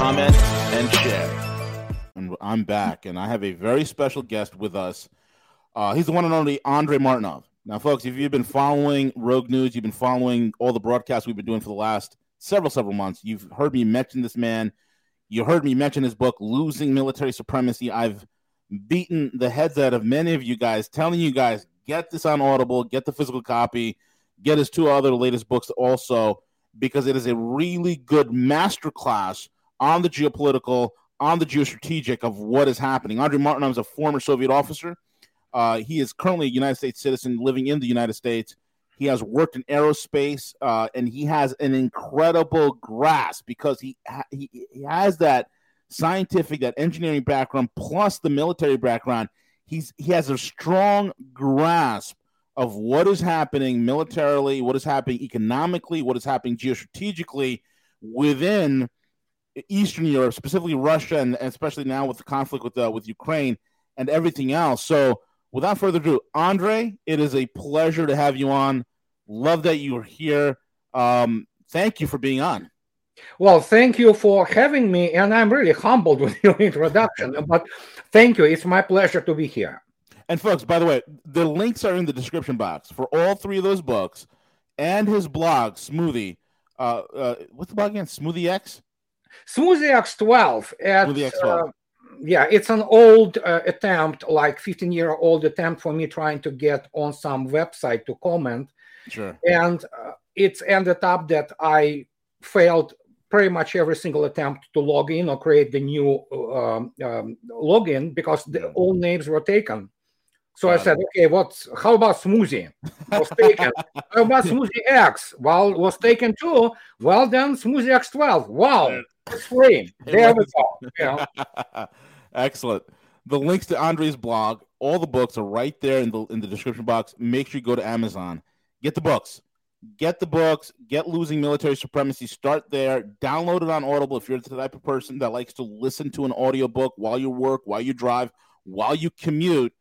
comment, and share. And I'm back, and I have a very special guest with us. Uh, he's the one and only Andrei Martyanov. Now, folks, if you've been following Rogue News, you've been following all the broadcasts we've been doing for the last several, several months. You've heard me mention this man. You heard me mention his book, Losing Military Supremacy. I've beaten the heads out of many of you guys, telling you guys, get this on Audible, get the physical copy, get his two other latest books also, because it is a really good masterclass on the geopolitical, on the geostrategic of what is happening. Andrei Martyanov is a former Soviet officer. Uh, he is currently a United States citizen living in the United States. He has worked in aerospace, uh, and he has an incredible grasp because he, ha- he he has that scientific, that engineering background plus the military background. He's he has a strong grasp of what is happening militarily, what is happening economically, what is happening geostrategically within Eastern Europe, specifically Russia, and, and especially now with the conflict with uh, with Ukraine and everything else. So, without further ado, Andrei, it is a pleasure to have you on. Love that you are here. Um, thank you for being on. Well, thank you for having me, and I'm really humbled with your introduction. But thank you; it's my pleasure to be here. And folks, by the way, the links are in the description box for all three of those books and his blog, Smoothie. Uh, uh, what's the blog again? Smoothie X. Smoothie X12. At, Smoothie X12. Uh, yeah, it's an old uh, attempt, like 15 year old attempt for me trying to get on some website to comment. Sure. And uh, it's ended up that I failed pretty much every single attempt to log in or create the new um, um, login because the old names were taken. So I said, okay, what's how about smoothie? Was taken. how about smoothie X? Well, was taken too. Well, then smoothie X12. Wow, free. There we go. You know? Excellent. The links to Andrei's blog, all the books are right there in the in the description box. Make sure you go to Amazon, get the books, get the books, get Losing Military Supremacy. Start there. Download it on Audible if you're the type of person that likes to listen to an audiobook while you work, while you drive, while you commute.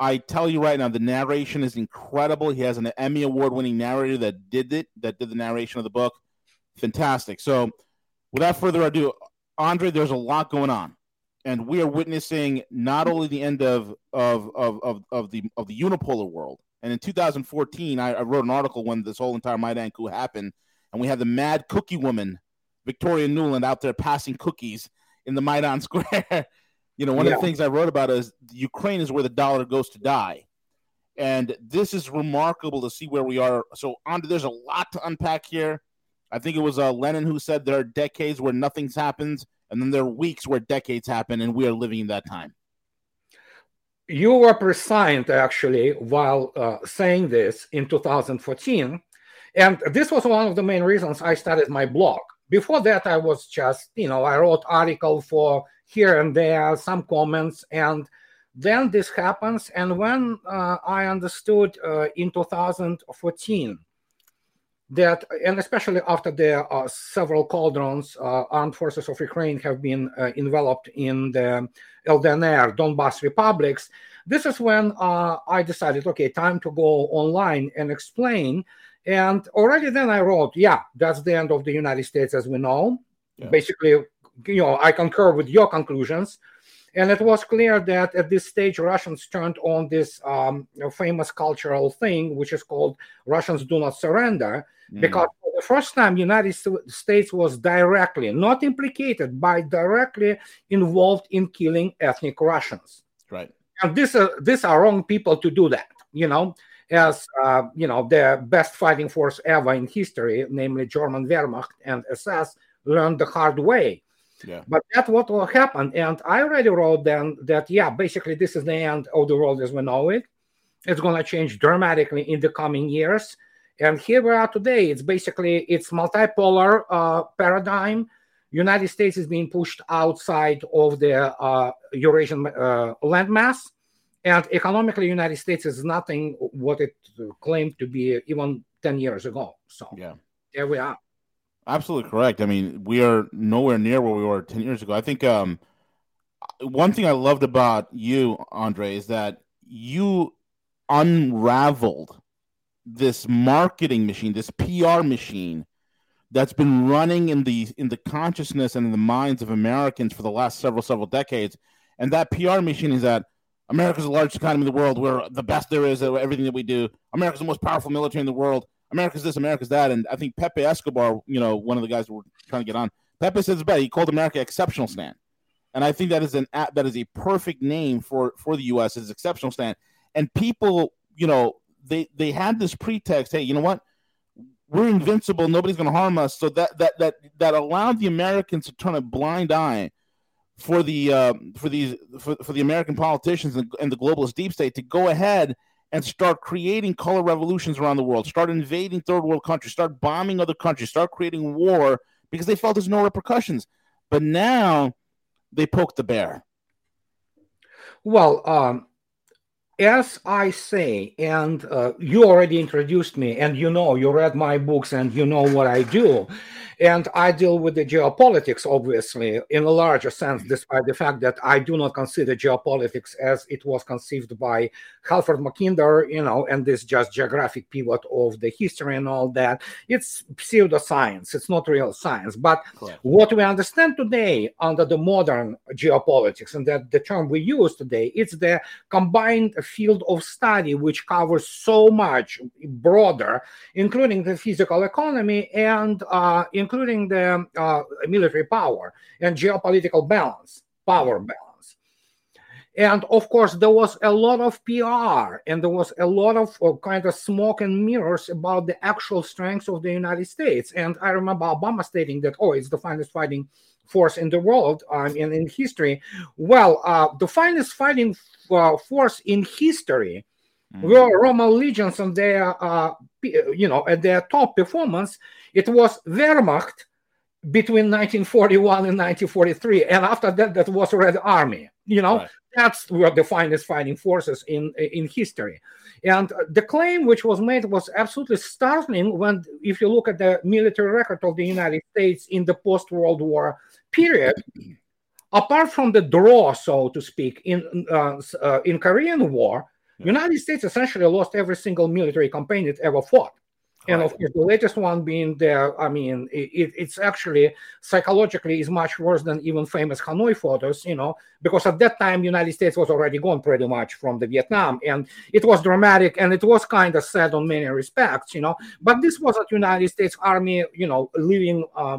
I tell you right now, the narration is incredible. He has an Emmy Award winning narrator that did it, that did the narration of the book. Fantastic. So, without further ado, Andrei, there's a lot going on. And we are witnessing not only the end of of of of, of the of the unipolar world. And in 2014, I, I wrote an article when this whole entire Maidan coup happened, and we had the mad cookie woman, Victoria Nuland, out there passing cookies in the Maidan Square. You know, one Yeah. of the things I wrote about is Ukraine is where the dollar goes to die. And this is remarkable to see where we are. So, on there's a lot to unpack here. I think it was uh, Lenin who said there are decades where nothing's happens, and then there are weeks where decades happen, and we are living in that time. you were prescient actually while uh, saying this in 2014 and this was one of the main reasons i started my blog before that i was just you know i wrote article for here and there some comments and then this happens and when uh, i understood uh, in 2014 that and especially after the uh, several cauldrons uh, armed forces of ukraine have been uh, enveloped in the ldnr donbass republics this is when uh, i decided okay time to go online and explain. And already then i wrote yeah that's the end of the united states as we know. Yeah. basically you know i concur with your conclusions. And it was clear that at this stage russians turned on this um, famous cultural thing which is called russians do not surrender Mm. because for the first time united states was directly not implicated by directly involved in killing ethnic russians right. and this uh, these are wrong people to do that you know as uh, you know the best fighting force ever in history namely german wehrmacht and ss learned the hard way Yeah. but that's what will happen and i already wrote then that yeah basically this is the end of the world as we know it it's going to change dramatically in the coming years and here we are today it's basically it's multipolar uh, paradigm United States is being pushed outside of the uh, Eurasian uh, landmass, and economically, United States is nothing what it claimed to be even ten years ago. So yeah, there we are. Absolutely correct. I mean, we are nowhere near where we were ten years ago. I think um, one thing I loved about you, Andrei, is that you unraveled this marketing machine, this PR machine that's been running in the in the consciousness and in the minds of Americans for the last several several decades. And that PR machine is that America's the largest economy in the world. We're the best there is at everything that we do. America's the most powerful military in the world. America's this, America's that. And I think Pepe Escobar, you know, one of the guys we're trying to get on, Pepe says better. He called America Exceptionalistan. And I think that is an that is a perfect name for for the U.S. is Exceptionalistan. And people, you know, they they had this pretext. Hey, you know what? we're invincible. Nobody's going to harm us. So that that that that allowed the Americans to turn a blind eye for the uh, for these for, for the American politicians and, and the globalist deep state to go ahead and start creating color revolutions around the world, start invading third world countries, start bombing other countries, start creating war because they felt there's no repercussions. But now they poke the bear. Well, um, as I say, and uh, you already introduced me, and you know, you read my books and you know what I do. And I deal with the geopolitics, obviously, in a larger sense, despite the fact that I do not consider geopolitics as it was conceived by Halford Mackinder, you know, and this just geographic pivot of the history and all that. It's pseudoscience, it's not real science. But Correct. what we understand today under the modern geopolitics, and that the term we use today, it's the combined field of study which covers so much broader, including the physical economy and uh, including the uh, military power and geopolitical balance, power balance. And of course, there was a lot of PR and there was a lot of uh, kind of smoke and mirrors about the actual strengths of the United States. And I remember Obama stating that, oh, it's the finest fighting force in the world um, and in history. Well, uh, the finest fighting uh, force in history mm. were Roman legions and their, uh, you know, at their top performance it was Wehrmacht between 1941 and 1943, and after that, that was Red Army. You know, right. that's were the finest fighting forces in in history. And the claim which was made was absolutely startling when, if you look at the military record of the United States in the post-World War period. Apart from the draw, so to speak, in uh, uh, in Korean War, yeah. United States essentially lost every single military campaign it ever fought. And of course the latest one being there i mean it, it's actually psychologically is much worse than even famous hanoi photos you know because at that time united states was already gone pretty much from the vietnam. And it was dramatic and it was kind of sad on many respects you know. But this wasn't united states army you know leaving uh,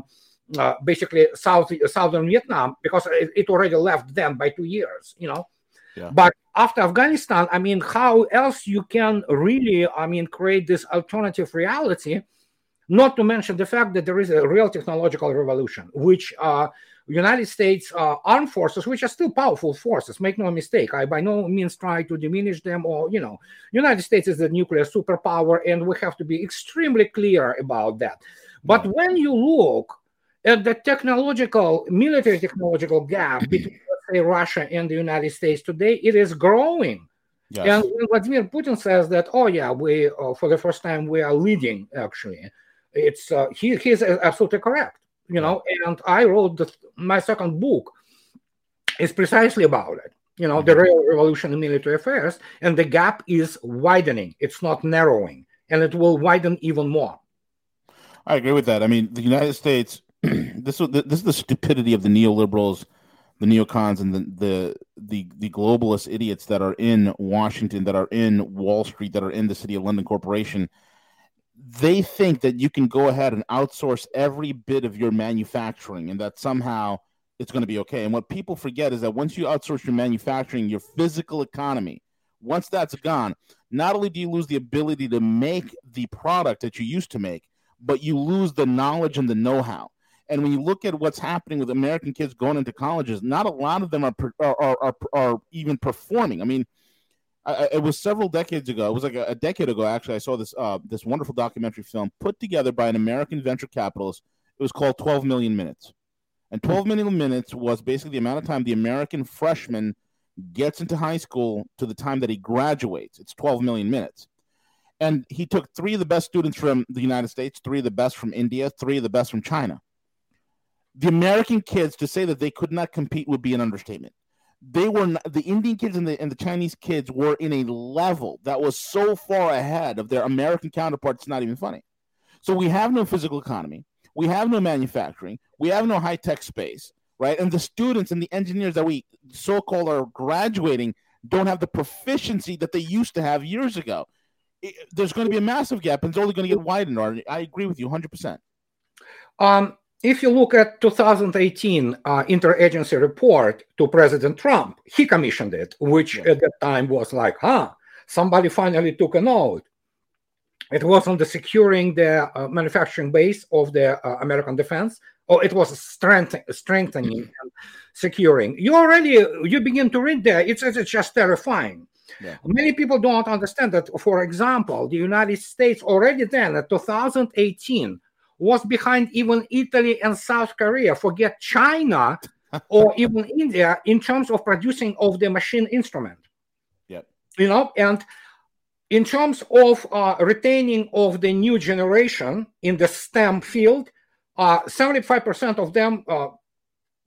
uh, basically south southern vietnam because it, it already left them by two years you know yeah. But after Afghanistan, I mean, how else you can really, I mean, create this alternative reality? Not to mention the fact that there is a real technological revolution, which uh, United States uh, armed forces, which are still powerful forces, make no mistake. I by no means try to diminish them, or you know, United States is the nuclear superpower, and we have to be extremely clear about that. But when you look at the technological, military technological gap between say Russia and the United States today, it is growing. Yes. And Vladimir Putin says that, oh yeah, we uh, for the first time we are leading. Actually, it's uh, he he's absolutely correct. You know, and I wrote the, my second book is precisely about it. You know, mm-hmm. the real revolution in military affairs, and the gap is widening. It's not narrowing, and it will widen even more. I agree with that. I mean, the United States. this this is the stupidity of the neoliberals the neocons and the, the the the globalist idiots that are in Washington, that are in Wall Street, that are in the City of London Corporation, they think that you can go ahead and outsource every bit of your manufacturing, and that somehow it's going to be okay. And what people forget is that once you outsource your manufacturing, your physical economy, once that's gone, not only do you lose the ability to make the product that you used to make, but you lose the knowledge and the know-how and when you look at what's happening with American kids going into colleges, not a lot of them are are are, are even performing. I mean, I, it was several decades ago. It was like a, a, decade ago, actually. I saw this uh, this wonderful documentary film put together by an American venture capitalist. It was called 12 Million Minutes, And 12 million minutes was basically the amount of time the American freshman gets into high school to the time that he graduates. It's 12 million minutes. And he took three of the best students from the United States, three of the best from India, three of the best from China. The American kids, to say that they could not compete would be an understatement. They were not, the Indian kids and the, and the Chinese kids were in a level that was so far ahead of their American counterparts, it's not even funny. So we have no physical economy. We have no manufacturing. We have no high tech space, right? And the students and the engineers that we so called are graduating don't have the proficiency that they used to have years ago. It, there's going to be a massive gap, and it's only going to get widened. I agree with you 100%. Um, if you look at 2018 uh, interagency report to President Trump, he commissioned it, which at that time was like, huh, somebody finally took a note. It was on the securing the uh, manufacturing base of the uh, American defense, or it was strength- strengthening mm-hmm. and securing. You already you begin to read there. It's it's just terrifying. Yeah. Many people don't understand that. For example, the United States already then, at 2018, was behind even Italy and South Korea. Forget China or even India in terms of producing of the machine instrument. Yeah, you know, and in terms of uh, retaining of the new generation in the STEM field, uh, 75% of them uh,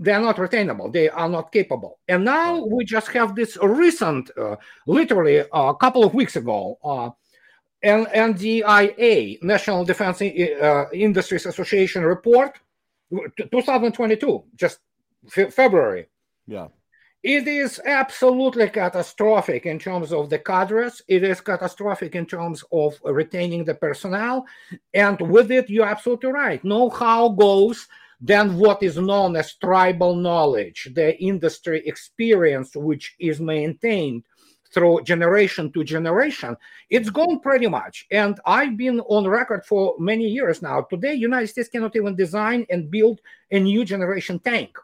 they are not retainable. They are not capable. And now we just have this recent, uh, literally a couple of weeks ago, uh, NDIA, National Defense uh, Industries Association report, 2022, just February. Yeah. It is absolutely catastrophic in terms of the cadres. It is catastrophic in terms of retaining the personnel. And with it, you're absolutely right. Know how goes then what is known as tribal knowledge, the industry experience which is maintained through generation to generation, it's gone pretty much. And I've been on record for many years now. Today, United States cannot even design and build a new generation tank.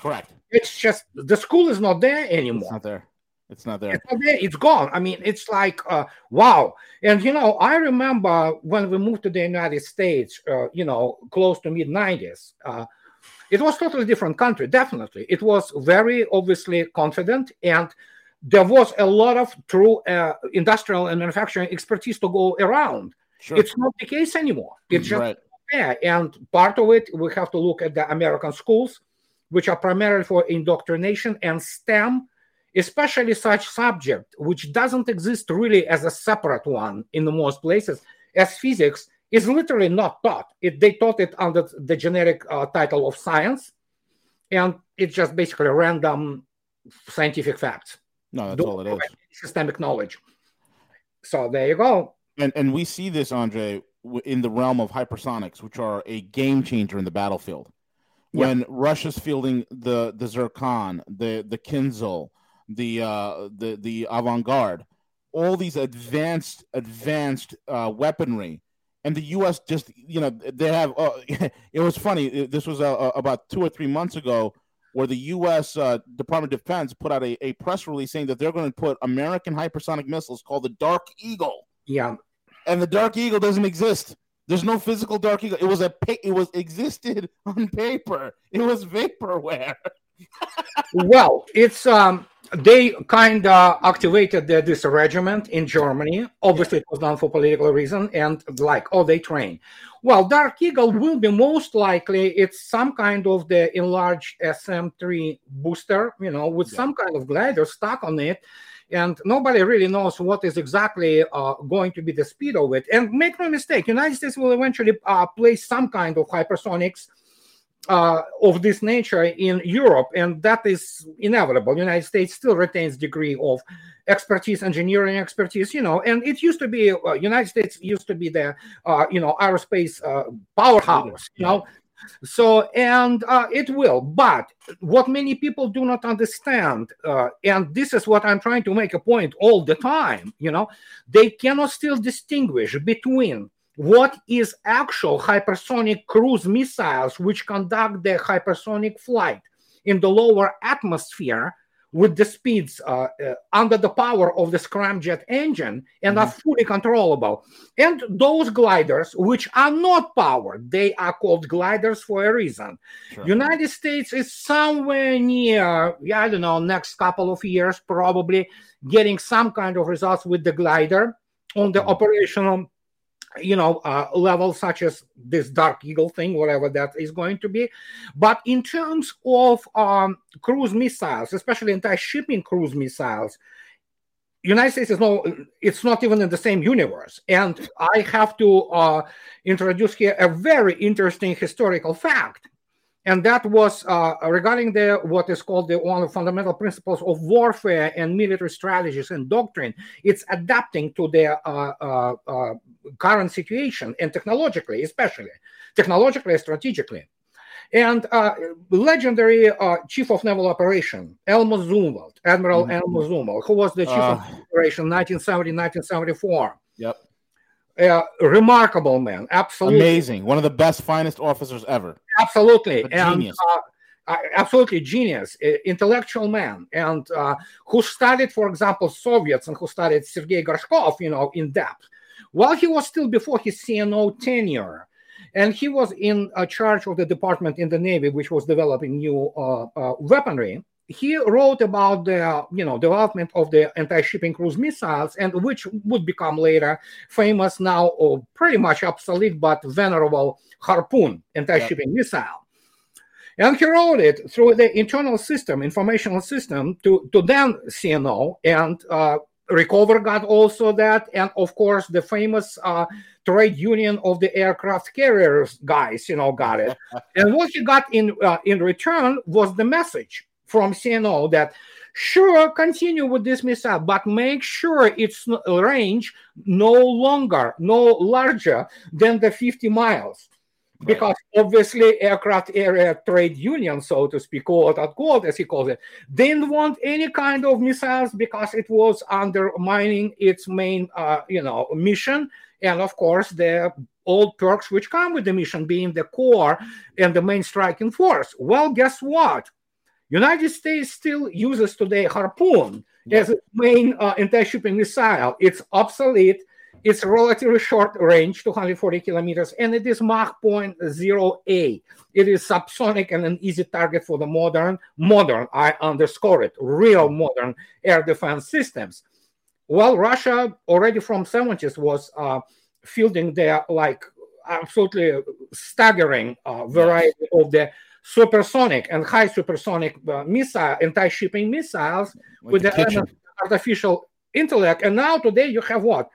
Correct. It's just the school is not there anymore. It's not there. It's not there. It's not there. It's gone. I mean, it's like uh, wow. And you know, I remember when we moved to the United States. Uh, you know, close to mid '90s. Uh, it was totally different country. Definitely, it was very obviously confident, and there was a lot of true uh, industrial and manufacturing expertise to go around. Sure. It's not the case anymore. It's just right. there, and part of it we have to look at the American schools which are primarily for indoctrination and STEM, especially such subject, which doesn't exist really as a separate one in the most places, as physics is literally not taught. It, they taught it under the generic uh, title of science, and it's just basically random scientific facts. No, that's Don't all it is. Systemic knowledge. So there you go. And and we see this, Andrei, in the realm of hypersonics, which are a game changer in the battlefield when yeah. Russia's fielding the the Zircon, the the Kinzhal, the uh, the the Avangard, all these advanced advanced uh, weaponry, and the U.S. just you know they have. Uh, it was funny. This was uh, uh, about two or three months ago, where the U.S. Uh, Department of Defense put out a, a press release saying that they're going to put American hypersonic missiles called the Dark Eagle. Yeah, and the Dark Eagle doesn't exist. There's no physical dark eagle. It was a it was existed on paper. It was vaporware. well, it's um they kind of activated the, this regiment in Germany. Obviously, it was done for political reason, and like, oh, they train. Well, Dark Eagle will be most likely it's some kind of the enlarged SM3 booster, you know, with yeah. some kind of glider stuck on it and nobody really knows what is exactly uh, going to be the speed of it. And make no mistake, United States will eventually uh, place some kind of hypersonics uh, of this nature in Europe, and that is inevitable. United States still retains degree of expertise, engineering expertise, you know. And it used to be uh, United States used to be the uh, you know aerospace uh, powerhouse, you know. So, and uh, it will. But what many people do not understand, uh, and this is what I'm trying to make a point all the time, you know, they cannot still distinguish between what is actual hypersonic cruise missiles which conduct the hypersonic flight in the lower atmosphere with the speeds uh, uh, under the power of the scramjet engine and mm-hmm. are fully controllable. And those gliders, which are not powered, they are called gliders for a reason. Sure. United States is somewhere near, yeah, I don't know, next couple of years, probably getting some kind of results with the glider on the mm-hmm. operational you know uh, levels such as this dark eagle thing whatever that is going to be. But in terms of um, cruise missiles especially anti-shipping cruise missiles united states is no it's not even in the same universe. And i have to uh, introduce here a very interesting historical fact and that was uh, regarding the what is called the one of fundamental principles of warfare and military strategies and doctrine. It's adapting to the uh, uh, uh current situation and technologically, especially technologically and strategically. And uh, legendary uh, chief of naval operation, Elmo Zumwalt, Admiral mm-hmm. Elmo Zumwalt, who was the chief of operation 1970 1974. Yep. Uh, remarkable man, absolutely amazing. One of the best, finest officers ever. Absolutely, and genius. Uh, absolutely genius, intellectual man, and uh, who studied, for example, Soviets and who studied Sergei Gorshkov, you know, in depth. While he was still before his CNO tenure, and he was in charge of the department in the Navy, which was developing new uh, uh, weaponry he wrote about the you know development of the anti-shipping cruise missiles and which would become later famous now or pretty much obsolete but venerable harpoon anti-shipping yeah. missile. And he wrote it through the internal system informational system to to then cno and uh, Rickover got also that. And of course the famous uh, trade union of the aircraft carriers guys you know got it. And what he got in uh, in return was the message from CNO that sure continue with this missile but make sure its range no longer no larger than the 50 miles. Right. because obviously aircraft area trade union so to speak quote unquote as he calls it didn't want any kind of missiles because it was undermining its main uh, you know mission. And of course the old perks which come with the mission being the core and the main striking force. Well guess what United States still uses today Harpoon yeah. as its main uh, anti-shipping missile. It's obsolete. It's relatively short range, 240 kilometers, and it is Mach 0.0A. It is subsonic and an easy target for the modern, modern, I underscore it, real modern air defense systems. Well, Russia already from 70s was uh, fielding their like absolutely staggering uh, variety of the supersonic and high supersonic uh, missile, anti-shipping missiles like with the, artificial intellect. And now today you have what?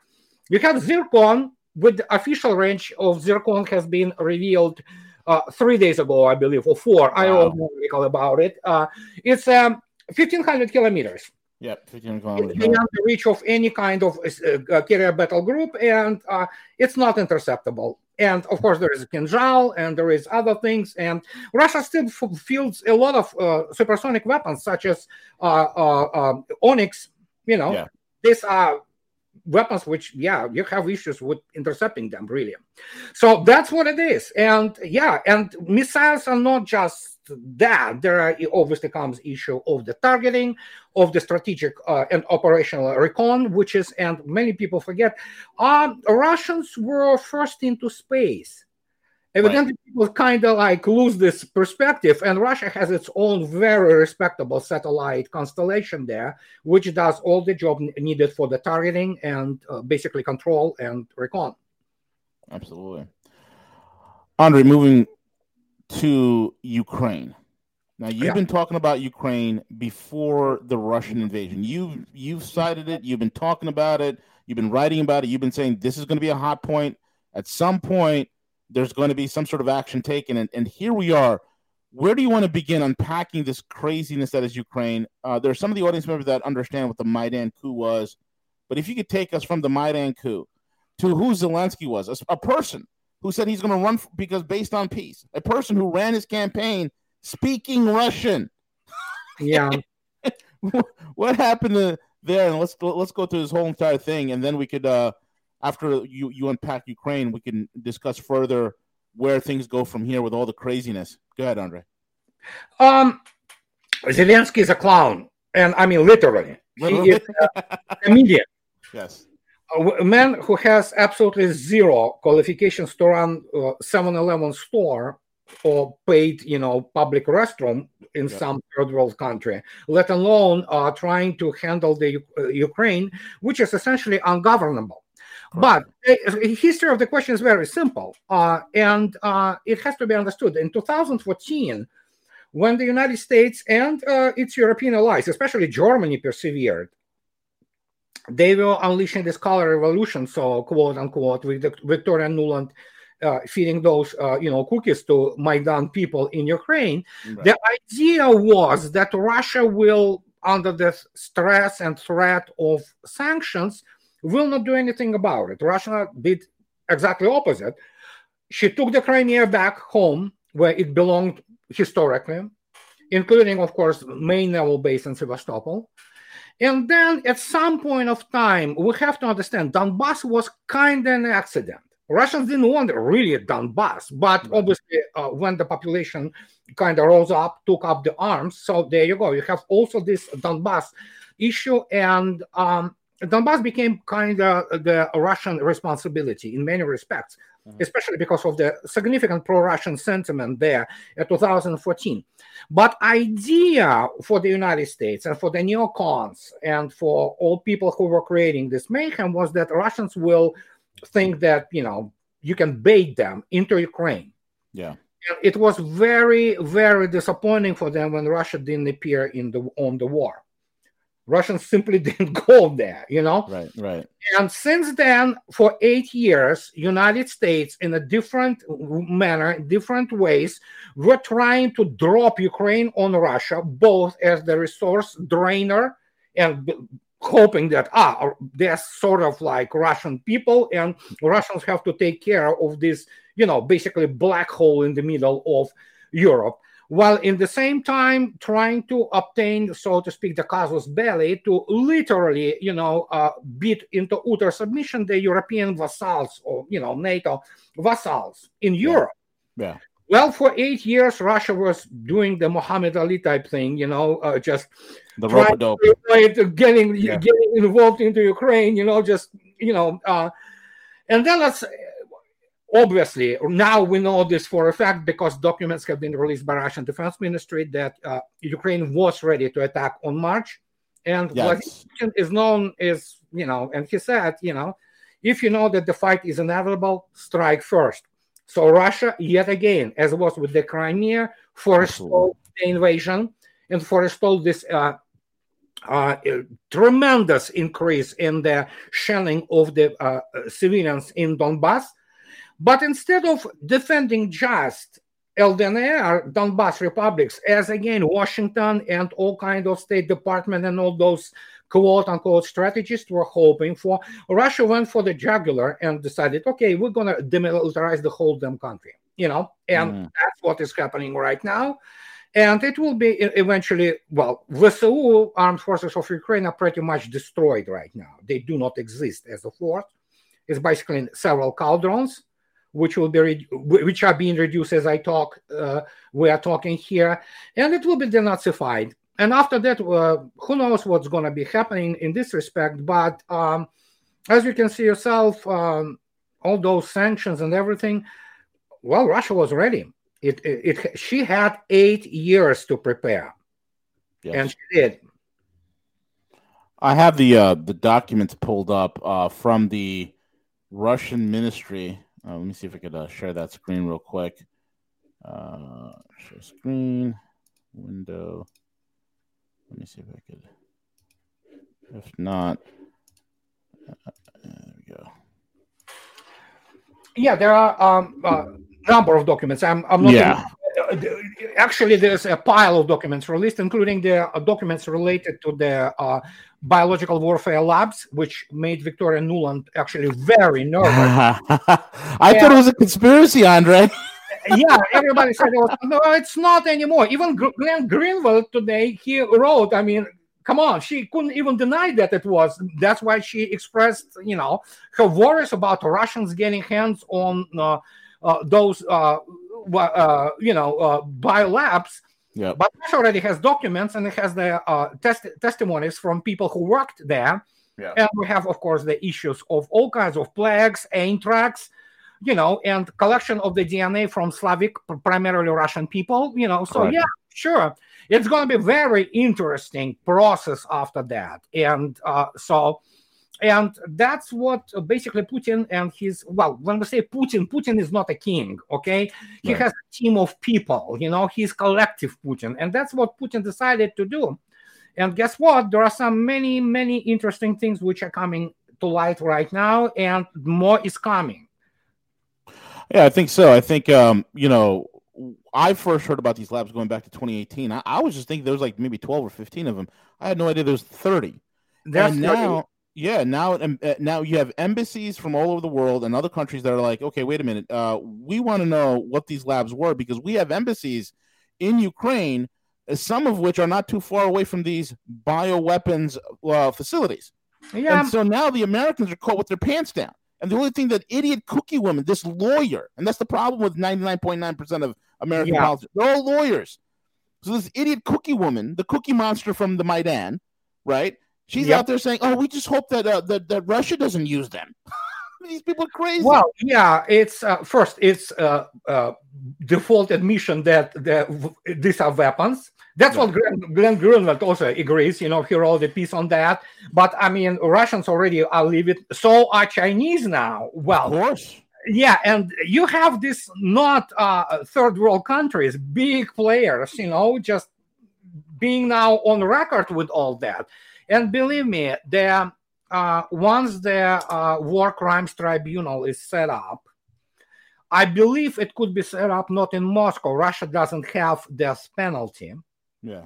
You have Zircon with the official range of Zircon has been revealed uh, three days ago, I believe, or four. Wow. I don't know about it. Uh, it's um, 1500 kilometers. Yeah, 1500. Beyond the reach of any kind of uh, carrier battle group, and uh, it's not interceptable. And of course, there is Kinzhal and there is other things. And Russia still fields a lot of uh, supersonic weapons, such as uh, uh, um, Onyx. You know, yeah. these are weapons which, yeah, you have issues with intercepting them, really. So that's what it is. And yeah, and missiles are not just that, there are, obviously comes issue of the targeting, of the strategic uh, and operational recon, which is, and many people forget, uh, Russians were first into space. Evidently, right. people kind of like lose this perspective, and Russia has its own very respectable satellite constellation there, which does all the job needed for the targeting and uh, basically control and recon. Absolutely. Andrei, moving to Ukraine. Now you've yeah. been talking about Ukraine before the Russian invasion. You've you've cited it. You've been talking about it. You've been writing about it. You've been saying this is going to be a hot point. At some point, there's going to be some sort of action taken, and, and here we are. Where do you want to begin unpacking this craziness that is Ukraine? Uh, there are some of the audience members that understand what the Maidan coup was, but if you could take us from the Maidan coup to who Zelensky was, a, a person who said he's going to run for, because based on peace. A person who ran his campaign speaking Russian. Yeah. what happened to there? And let's let's go through this whole entire thing, and then we could, uh, after you you unpack Ukraine, we can discuss further where things go from here with all the craziness. Go ahead, Andrei. Um, Zelensky is a clown. and I mean literally. He is a comedian. Yes. A man who has absolutely zero qualifications to run uh, 7-Eleven store or paid, you know, public restroom in yeah. some third world country, let alone uh, trying to handle the uh, Ukraine, which is essentially ungovernable. But the history of the question is very simple, uh, and uh, it has to be understood. In 2014, when the United States and uh, its European allies, especially Germany, persevered, they were unleashing this color revolution, so quote unquote, with the Victoria Nuland uh, feeding those uh, you know cookies to Maidan people in Ukraine. Right. The idea was that Russia will, under the stress and threat of sanctions, will not do anything about it. Russia did exactly opposite. She took the Crimea back home where it belonged historically, including, of course, main naval base in Sevastopol. And then at some point of time, we have to understand Donbass was kind of an accident. Russians didn't want really Donbass, but obviously, uh, when the population kind of rose up, took up the arms. So there you go. You have also this Donbass issue, and um, Donbass became kind of the Russian responsibility in many respects, mm-hmm. especially because of the significant pro-Russian sentiment there in 2014. But idea for the United States and for the neocons and for all people who were creating this mayhem was that Russians will think that you know you can bait them into Ukraine. Yeah. It was very, very disappointing for them when Russia didn't appear in the on the war. Russians simply didn't go there, you know? Right, right. And since then, for eight years, United States, in a different manner, different ways, were trying to drop Ukraine on Russia, both as the resource drainer and hoping that ah they're sort of like russian people and russians have to take care of this you know basically black hole in the middle of europe while in the same time trying to obtain, so to speak, the casus belli to literally, you know, uh, beat into utter submission the European vassals or, you know, NATO vassals in Europe. Yeah. Well, for eight years, Russia was doing the Muhammad Ali type thing, you know, uh, just the rope getting yeah. getting involved into Ukraine, you know, just you know, uh, and then let's obviously now we know this for a fact because documents have been released by russian defense ministry that uh, ukraine was ready to attack on march. And yes. what is known is you know and he said you know if you know that the fight is inevitable strike first. So russia yet again as was with the crimea forestalled the invasion and forestalled this uh, uh, tremendous increase in the shelling of the uh, civilians in Donbass but instead of defending just LDNR, Donbass republics, as again Washington and all kind of State Department and all those quote unquote strategists were hoping for, Russia went for the jugular and decided, okay, we're gonna demilitarize the whole damn country, you know, and mm. that's what is happening right now. And it will be eventually, well, VSU, Armed Forces of Ukraine, are pretty much destroyed right now. They do not exist as a force. It's basically several cauldrons which will be which are being reduced as I talk. Uh, we are talking here, and it will be denazified. And after that, uh, who knows what's going to be happening in this respect? But um, as you can see yourself, um, all those sanctions and everything. Well, Russia was ready. It, it, it she had eight years to prepare, yes. and she did. I have the uh, the documents pulled up uh, from the Russian ministry uh, let me see if I could uh, share that screen real quick. Uh, share screen, window. Let me see if I could. If not, uh, there we go. Yeah, there are um, a uh, number of documents. I'm, I'm not. Yeah. Uh, actually, there's a pile of documents released, including the documents related to the biological warfare labs, which made Victoria Nuland actually very nervous. I thought it was a conspiracy, Andrei. yeah, everybody said, it was, no, it's not anymore. Even Glenn Greenwald today, he wrote, I mean, come on, she couldn't even deny that it was. That's why she expressed, you know, her worries about Russians getting hands on uh, uh, those, uh, uh you know, uh, biolabs Yeah. But Russia already has documents and it has the uh, test- testimonies from people who worked there. Yeah. And we have, of course, the issues of all kinds of plagues, anthrax, you know, and collection of the DNA from Slavic, primarily Russian people, you know. So, Correct. yeah, sure. It's going to be very interesting process after that. And uh, so, and that's what uh, basically Putin and his, well, when we say Putin, Putin is not a king, okay? He Right. has a team of people, you know, he's collective Putin. And that's what Putin decided to do. And guess what? There are some many, many interesting things which are coming to light right now, and more is coming. Yeah, I think so. I think um, you know, I first heard about these labs going back to 2018. I, I was just thinking there was like maybe 12 or 15 of them. I had no idea there was 30. That's and now, yeah, now uh, now you have embassies from all over the world and other countries that are like, okay, wait a minute, uh, we want to know what these labs were because we have embassies in Ukraine, uh, some of which are not too far away from these bioweapons uh, facilities. yeah, And so now the Americans are caught with their pants down. And the only thing that idiot cookie woman, this lawyer, and that's the problem with 99.9% of American Yeah. politics, they're all lawyers. So this idiot cookie woman, the cookie monster from the Maidan, right? She's Yep. out there saying, "Oh, we just hope that uh, that, that Russia doesn't use them." These people are crazy. Well, yeah, it's uh, first it's uh, uh, default admission that the, v- these are weapons. That's what Glenn, Glenn Greenwald also agrees. You know, he wrote a piece on that. But I mean, Russians already are leaving. So are Chinese now. Well, of course. yeah, and you have this not uh, third world countries, big players. You know, just being now on record with all that. And believe me, the uh, once the uh, war crimes tribunal is set up, I believe it could be set up not in Moscow. Russia doesn't have death penalty, Yeah.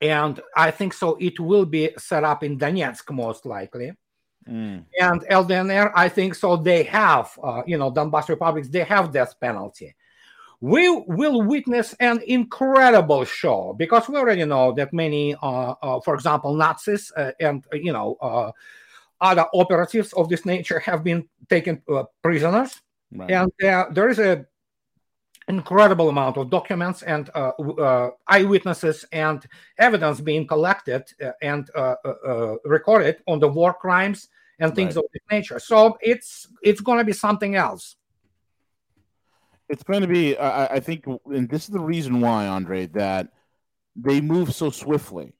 and I think so. It will be set up in Donetsk most likely, Mm. and LDNR. I think so. They have, uh, you know, Donbas republics. They have death penalty. We will witness an incredible show because we already know that many, uh, uh, for example, Nazis uh, and uh, you know uh, other operatives of this nature have been taken uh, prisoners Right. and uh, there is a incredible amount of documents and uh, uh, eyewitnesses and evidence being collected and recorded on the war crimes and things Right. of this nature so it's it's going to be something else It's going to be, I, I- think, and this is the reason why, Andrei, that they move so swiftly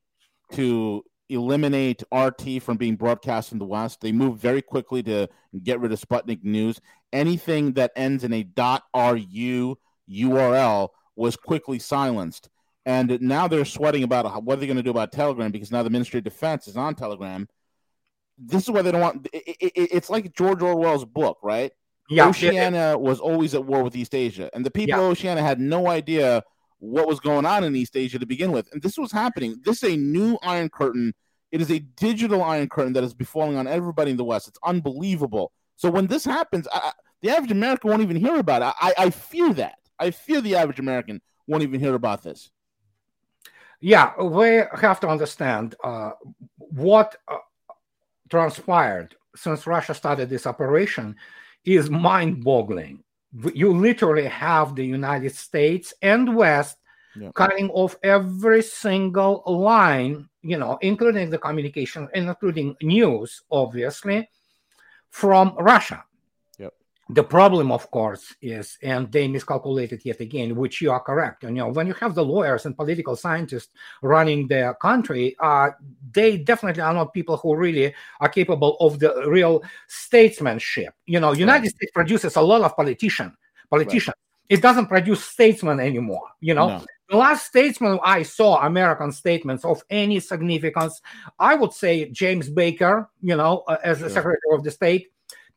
to eliminate RT from being broadcast in the West. They move very quickly to get rid of Sputnik News. Anything that ends in a .ru URL was quickly silenced. And now they're sweating about what are they going to do about Telegram because now the Ministry of Defense is on Telegram. This is why they don't want. It, it- it's like George Orwell's book, right? Yeah Oceania was always at war with Eastasia, and the people Yeah. of Oceania had no idea what was going on in Eastasia to begin with. And this was happening. This is a new Iron Curtain. It is a digital Iron Curtain that is befalling on everybody in the West. It's unbelievable. So when this happens, I, I- the average American won't even hear about it. I, I fear that. I fear the average American won't even hear about this. yeah we have to understand uh, what uh, transpired since russia started this operation is mind-boggling you literally have the united states and west Yeah. cutting off every single line you know including the communication and including news obviously from russia. The problem of course is and they miscalculated yet again which you are correct. You know when you have the lawyers and political scientists running the country uh, they definitely are not people who really are capable of the real statesmanship. You know united states produces a lot of politician politicians. It doesn't produce statesmen anymore you know? No. the last statesman I saw, American statements of any significance, I would say James Baker, you know, uh, as the Secretary of the State,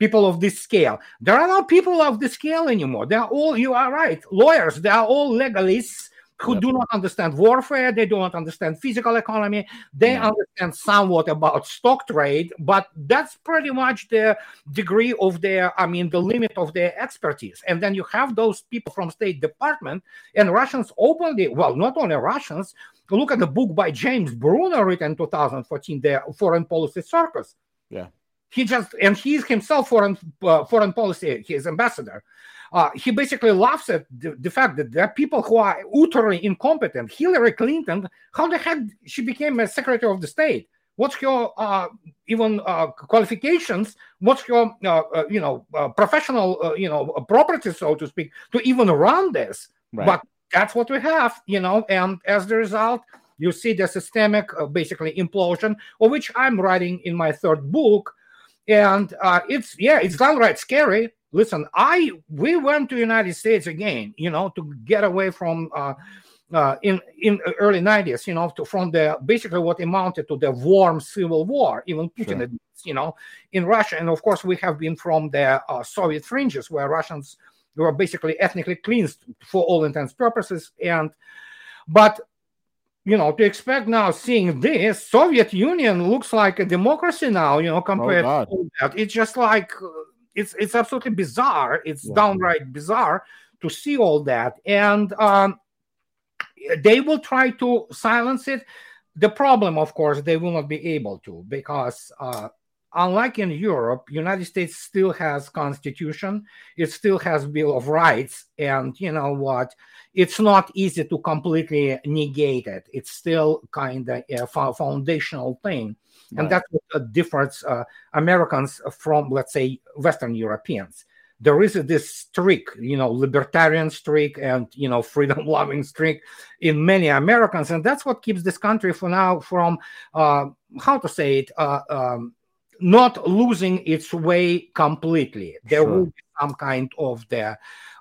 people of this scale. There are not people of this scale anymore. They are all, you are right, lawyers. They are all legalists who Yep. do not understand warfare. They do not understand physical economy. They No. understand somewhat about stock trade, but that's pretty much the degree of their, I mean, the limit of their expertise. And then you have those people from State Department and Russians openly, well, not only Russians, look at the book by James Bruno written in 2014, The Foreign Policy Circus. Yeah. He just, and he's himself foreign uh, foreign policy, his ambassador. uh, he basically laughs at the, the, fact that there are people who are utterly incompetent. Hillary Clinton, how the heck she became a secretary of the state? What's her uh, even uh, qualifications? What's her uh, uh, you know uh, professional you know property, so to speak, to even run this? Right. But that's what we have, you know. And as the result, you see the systemic, basically implosion, of which I'm writing in my third book and uh, it's yeah it's downright scary. Listen i we went to united states again you know to get away from uh, uh, in in early 90s you know to, from the basically what amounted to the warm civil war even putin sure. you know in russia. And of course we have been from the uh, soviet fringes where russians were basically ethnically cleansed for all intents purposes. And but you know, to expect now seeing this, Soviet Union looks like a democracy now, you know, oh, compared oh, to that. It's just like uh, it's it's absolutely bizarre. It's yeah. downright bizarre to see all that, and um, they will try to silence it. The problem, of course, they will not be able to because uh, unlike in Europe, United States still has constitution, it still has Bill of Rights, and you know what? It's not easy to completely negate it. It's still kind of a foundational thing, right. and that's what difference uh, Americans from, let's say, Western Europeans. There is this streak, you know, libertarian streak and you know, freedom-loving streak in many Americans, and that's what keeps this country for now from uh, how to say it. Uh, um, not losing its way completely. There sure. will be some kind of the,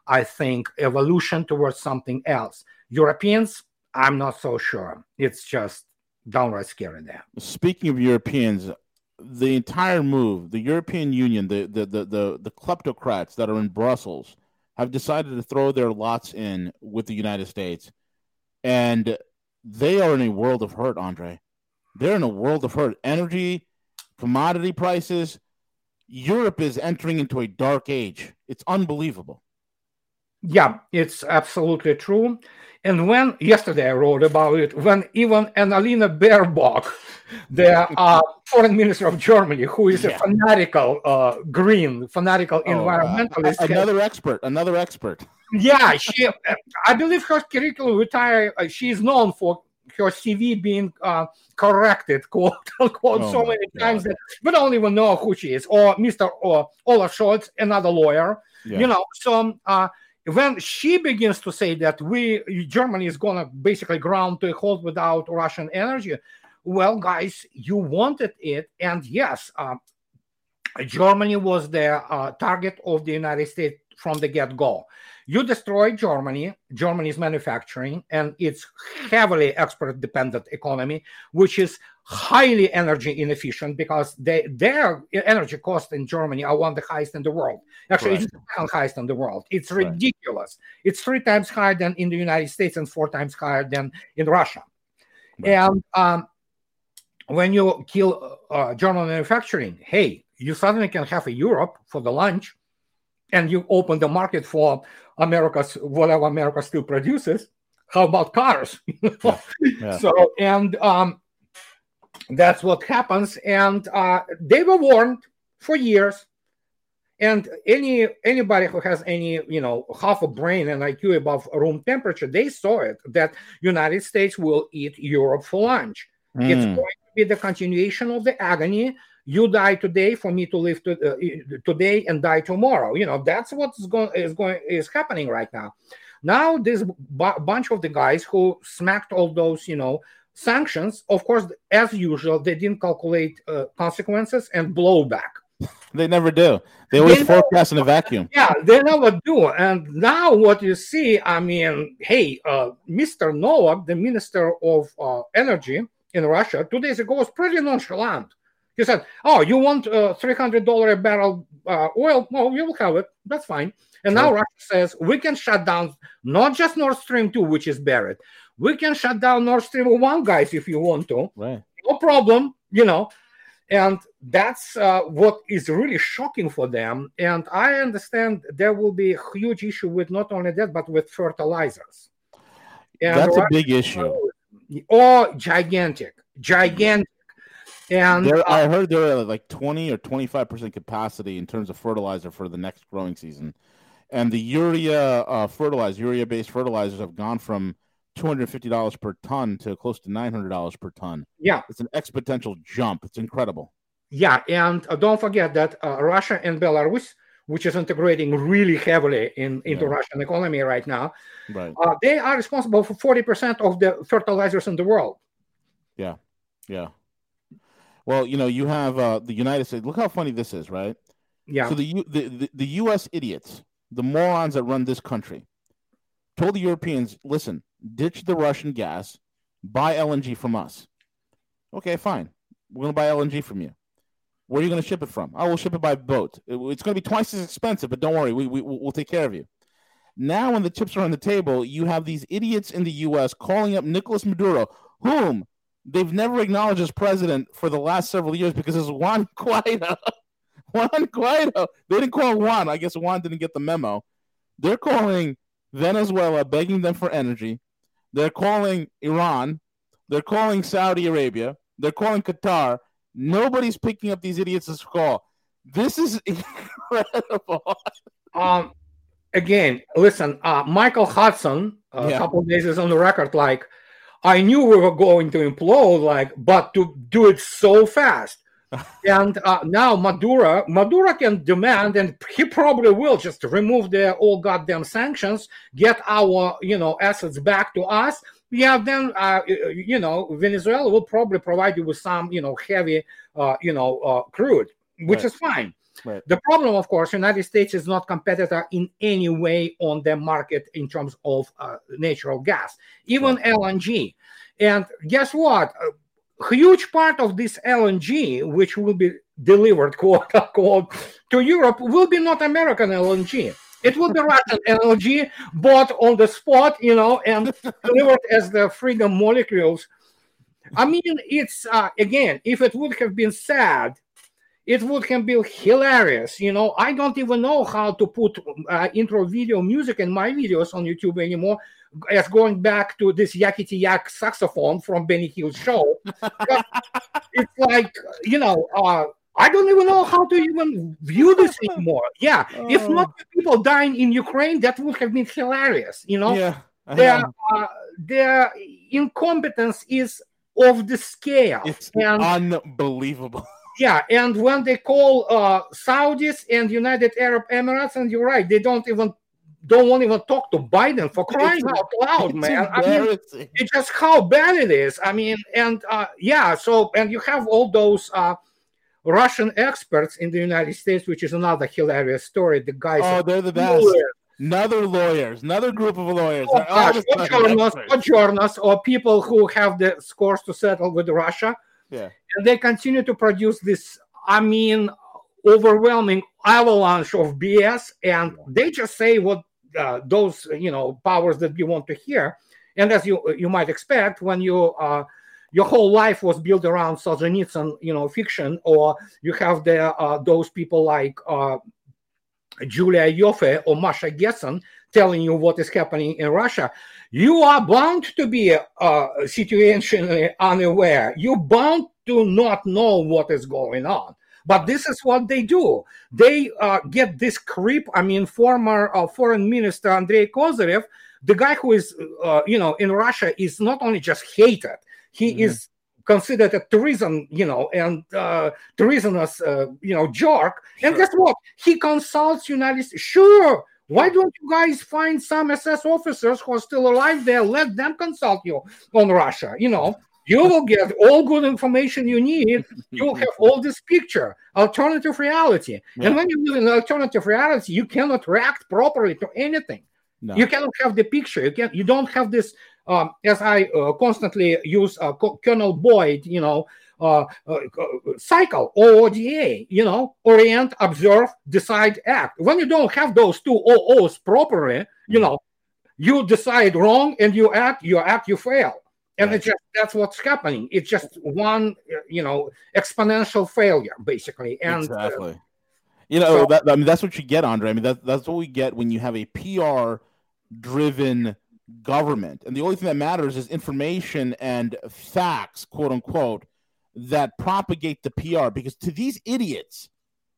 I think, evolution towards something else. Europeans, I'm not so sure. It's just downright scary there. Speaking of Europeans, the entire move, the European Union, the the the the, the kleptocrats that are in Brussels have decided to throw their lots in with the United States. And they are in a world of hurt, Andrei. They're in a world of hurt. Energy commodity prices. Europe is entering into a dark age. It's unbelievable. Yeah, it's absolutely true. And when yesterday I wrote about it, when even Annalena Baerbock, the uh, foreign minister of Germany, who is yeah. a fanatical uh, green, fanatical oh, environmentalist, uh, another expert, another expert. Yeah, she, I believe her curriculum retire. Uh, she is known for her CV being uh, corrected, quote unquote, oh so many God. times that we don't even know who she is, or Mr. Or Olaf Scholz, another lawyer. Yeah. You know, so uh, when she begins to say that we Germany is gonna basically ground to a halt without Russian energy, well, guys, you wanted it, and yes, uh, Germany was the uh, target of the United States from the get go. You destroy Germany, Germany's manufacturing, and its heavily export dependent economy, which is highly energy inefficient because they, their energy costs in Germany are one of the highest in the world. Actually, right. it's the second highest in the world. It's ridiculous. Right. It's three times higher than in the United States and four times higher than in Russia. Right. And um, when you kill uh, German manufacturing, hey, you suddenly can have a Europe for the lunch and you open the market for America's whatever America still produces. How about cars? yeah. Yeah. So and um, that's what happens. And uh, they were warned for years. And any anybody who has any you know half a brain and IQ above room temperature, they saw it that United States will eat Europe for lunch. Mm. It's going to be the continuation of the agony you die today for me to live to, uh, today and die tomorrow. You know that's what's going is going is happening right now. Now this b- bunch of the guys who smacked all those you know sanctions of course as usual they didn't calculate uh, consequences and blowback they never do. They always they forecast never, in a vacuum. Yeah they never do. And now what you see i mean hey uh, mr Novak the minister of uh, energy in russia two days ago was pretty nonchalant he said, "Oh, you want uh, three hundred dollar a barrel uh, oil? Well, you will have it. That's fine." And sure. now Russia says we can shut down not just Nord Stream two, which is buried. We can shut down Nord Stream one, guys, if you want to. Right. No problem. You know, and that's uh, what is really shocking for them. And I understand there will be a huge issue with not only that, but with fertilizers. And that's Russia, a big issue. Oh, gigantic, gigantic. And there, I heard they're like 20 or 25 percent capacity in terms of fertilizer for the next growing season. and the urea uh, fertilizer, urea-based fertilizers, have gone from two hundred fifty dollars per ton to close to nine hundred dollars per ton. Yeah, it's an exponential jump. It's incredible. Yeah, and uh, don't forget that uh, Russia and Belarus, which is integrating really heavily in into yeah. Russian economy right now, right? Uh, they are responsible for forty percent of the fertilizers in the world. Yeah, yeah. Well, you know, you have uh, the United States. Look how funny this is, right? Yeah. So the, the the the U.S. idiots, the morons that run this country, told the Europeans, "Listen, ditch the Russian gas, buy LNG from us." Okay, fine. We're gonna buy LNG from you. Where are you going to ship it from? I will ship it by boat. It's going to be twice as expensive, but don't worry, we, we, we'll take care of you. Now, when the chips are on the table, you have these idiots in the U.S. calling up Nicolas Maduro, whom they've never acknowledged as president for the last several years because it's Juan Guaido. Juan Guaido. They didn't call Juan. I guess Juan didn't get the memo. They're calling Venezuela, begging them for energy. They're calling Iran. They're calling Saudi Arabia. They're calling Qatar. Nobody's picking up these idiots' call. This is incredible. Um, again, listen, uh, Michael Hudson, uh, yeah. a couple days is on the record, like, I knew we were going to implode, like, but to do it so fast. and uh, now Maduro, Maduro can demand, and he probably will just remove the all goddamn sanctions, get our, you know, assets back to us, yeah, then uh, you know Venezuela will probably provide you with some you know heavy uh, you know uh, crude, which right. is fine. Right. The problem, of course, United States is not competitor in any way on the market in terms of uh, natural gas, even right. LNG. And guess what? A huge part of this LNG, which will be delivered, quote unquote, to Europe, will be not American LNG. It will be Russian LNG bought on the spot, you know, and delivered as the freedom molecules. I mean, it's uh, again, if it would have been sad, it would have been hilarious. You know, I don't even know how to put uh, intro video music in my videos on YouTube anymore. As going back to this yakety yak saxophone from Benny Hill's show, it's like you know, uh, I don't even know how to even view this anymore. Yeah, if not oh. people dying in Ukraine, that would have been hilarious. You know, yeah, their uh, their incompetence is of the scale. It's and, unbelievable. Yeah, and when they call uh, Saudis and United Arab Emirates, and you're right, they don't even don't want to even talk to Biden for crying it's, out loud, man. I mean, it's just how bad it is. I mean, and uh, yeah, so and you have all those. Uh, Russian experts in the United States, which is another hilarious story. The guys, oh, they're the best. Lawyers. Another lawyers, another group of lawyers. Oh, gosh, or, journalists, or journalists, or people who have the scores to settle with Russia. Yeah, and they continue to produce this. I mean, overwhelming avalanche of BS, and they just say what uh, those you know powers that you want to hear. And as you you might expect, when you uh, your whole life was built around Solzhenitsyn, you know, fiction, or you have the uh, those people like uh, Julia Ioffe or Masha Gessen telling you what is happening in Russia. You are bound to be uh, situationally unaware. You're bound to not know what is going on. But this is what they do. They uh, get this creep. I mean, former uh, foreign minister Andrei Kozyrev, the guy who is, uh, you know, in Russia is not only just hated, he mm-hmm. is considered a treason, you know, and uh, treasonous, uh, you know, jerk. Sure. And guess what? He consults United States. Sure. Why don't you guys find some SS officers who are still alive there? Let them consult you on Russia. You know, you will get all good information you need. You'll have all this picture, alternative reality. Yeah. And when you live in alternative reality, you cannot react properly to anything. No. You cannot have the picture. You can't. You don't have this um, as I uh, constantly use uh, Colonel Boyd, you know, uh, uh, cycle OODA, you know, orient, observe, decide, act. When you don't have those two OOs properly, you know, you decide wrong and you act, you act, you fail. And it's just that's what's happening. It's just one, you know, exponential failure, basically. And exactly. you know, so, that, I mean, that's what you get, Andrei. I mean, that, that's what we get when you have a PR driven government. And the only thing that matters is information and facts, quote unquote, that propagate the PR. Because to these idiots,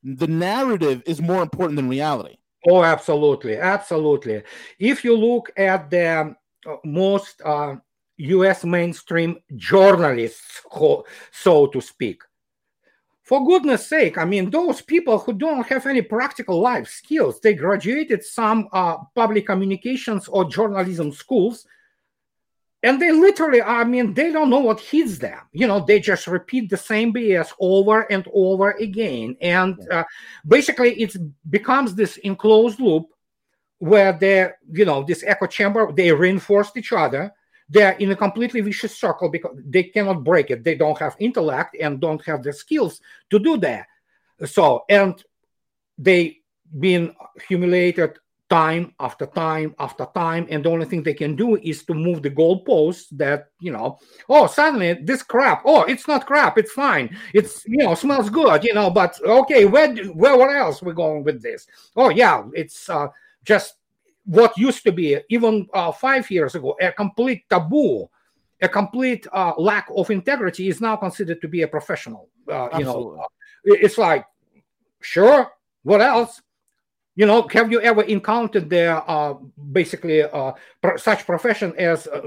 the narrative is more important than reality. Oh, absolutely, absolutely. If you look at the uh, most uh, U.S. mainstream journalists, so to speak, for goodness sake, I mean, those people who don't have any practical life skills, they graduated some uh, public communications or journalism schools, and they literally, I mean, they don't know what hits them. You know, they just repeat the same BS over and over again. And uh, basically, it becomes this enclosed loop where they, you know, this echo chamber, they reinforce each other they're in a completely vicious circle because they cannot break it. They don't have intellect and don't have the skills to do that. So, and they been humiliated time after time after time, and the only thing they can do is to move the goalposts. That you know, oh, suddenly this crap. Oh, it's not crap. It's fine. It's you know smells good. You know, but okay, where where, where else we going with this? Oh yeah, it's uh, just what used to be even uh, five years ago a complete taboo a complete uh, lack of integrity is now considered to be a professional uh, you know it's like sure what else you know have you ever encountered the uh, basically uh, such profession as uh,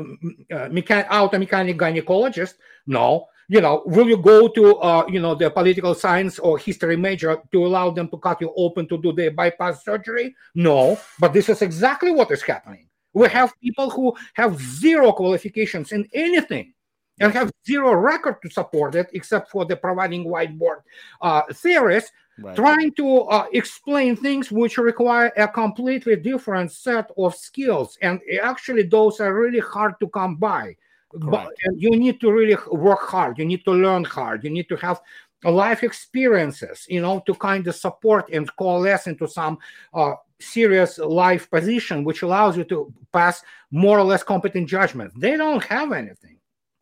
mechan- auto mechanic gynecologist no you know, will you go to, uh, you know, the political science or history major to allow them to cut you open to do the bypass surgery? No, but this is exactly what is happening. We have people who have zero qualifications in anything and have zero record to support it except for the providing whiteboard uh, theories right. trying to uh, explain things which require a completely different set of skills. And actually those are really hard to come by. But you need to really work hard. You need to learn hard. You need to have life experiences you know to kind of support and coalesce into some uh, serious life position which allows you to pass more or less competent judgment. They don't have anything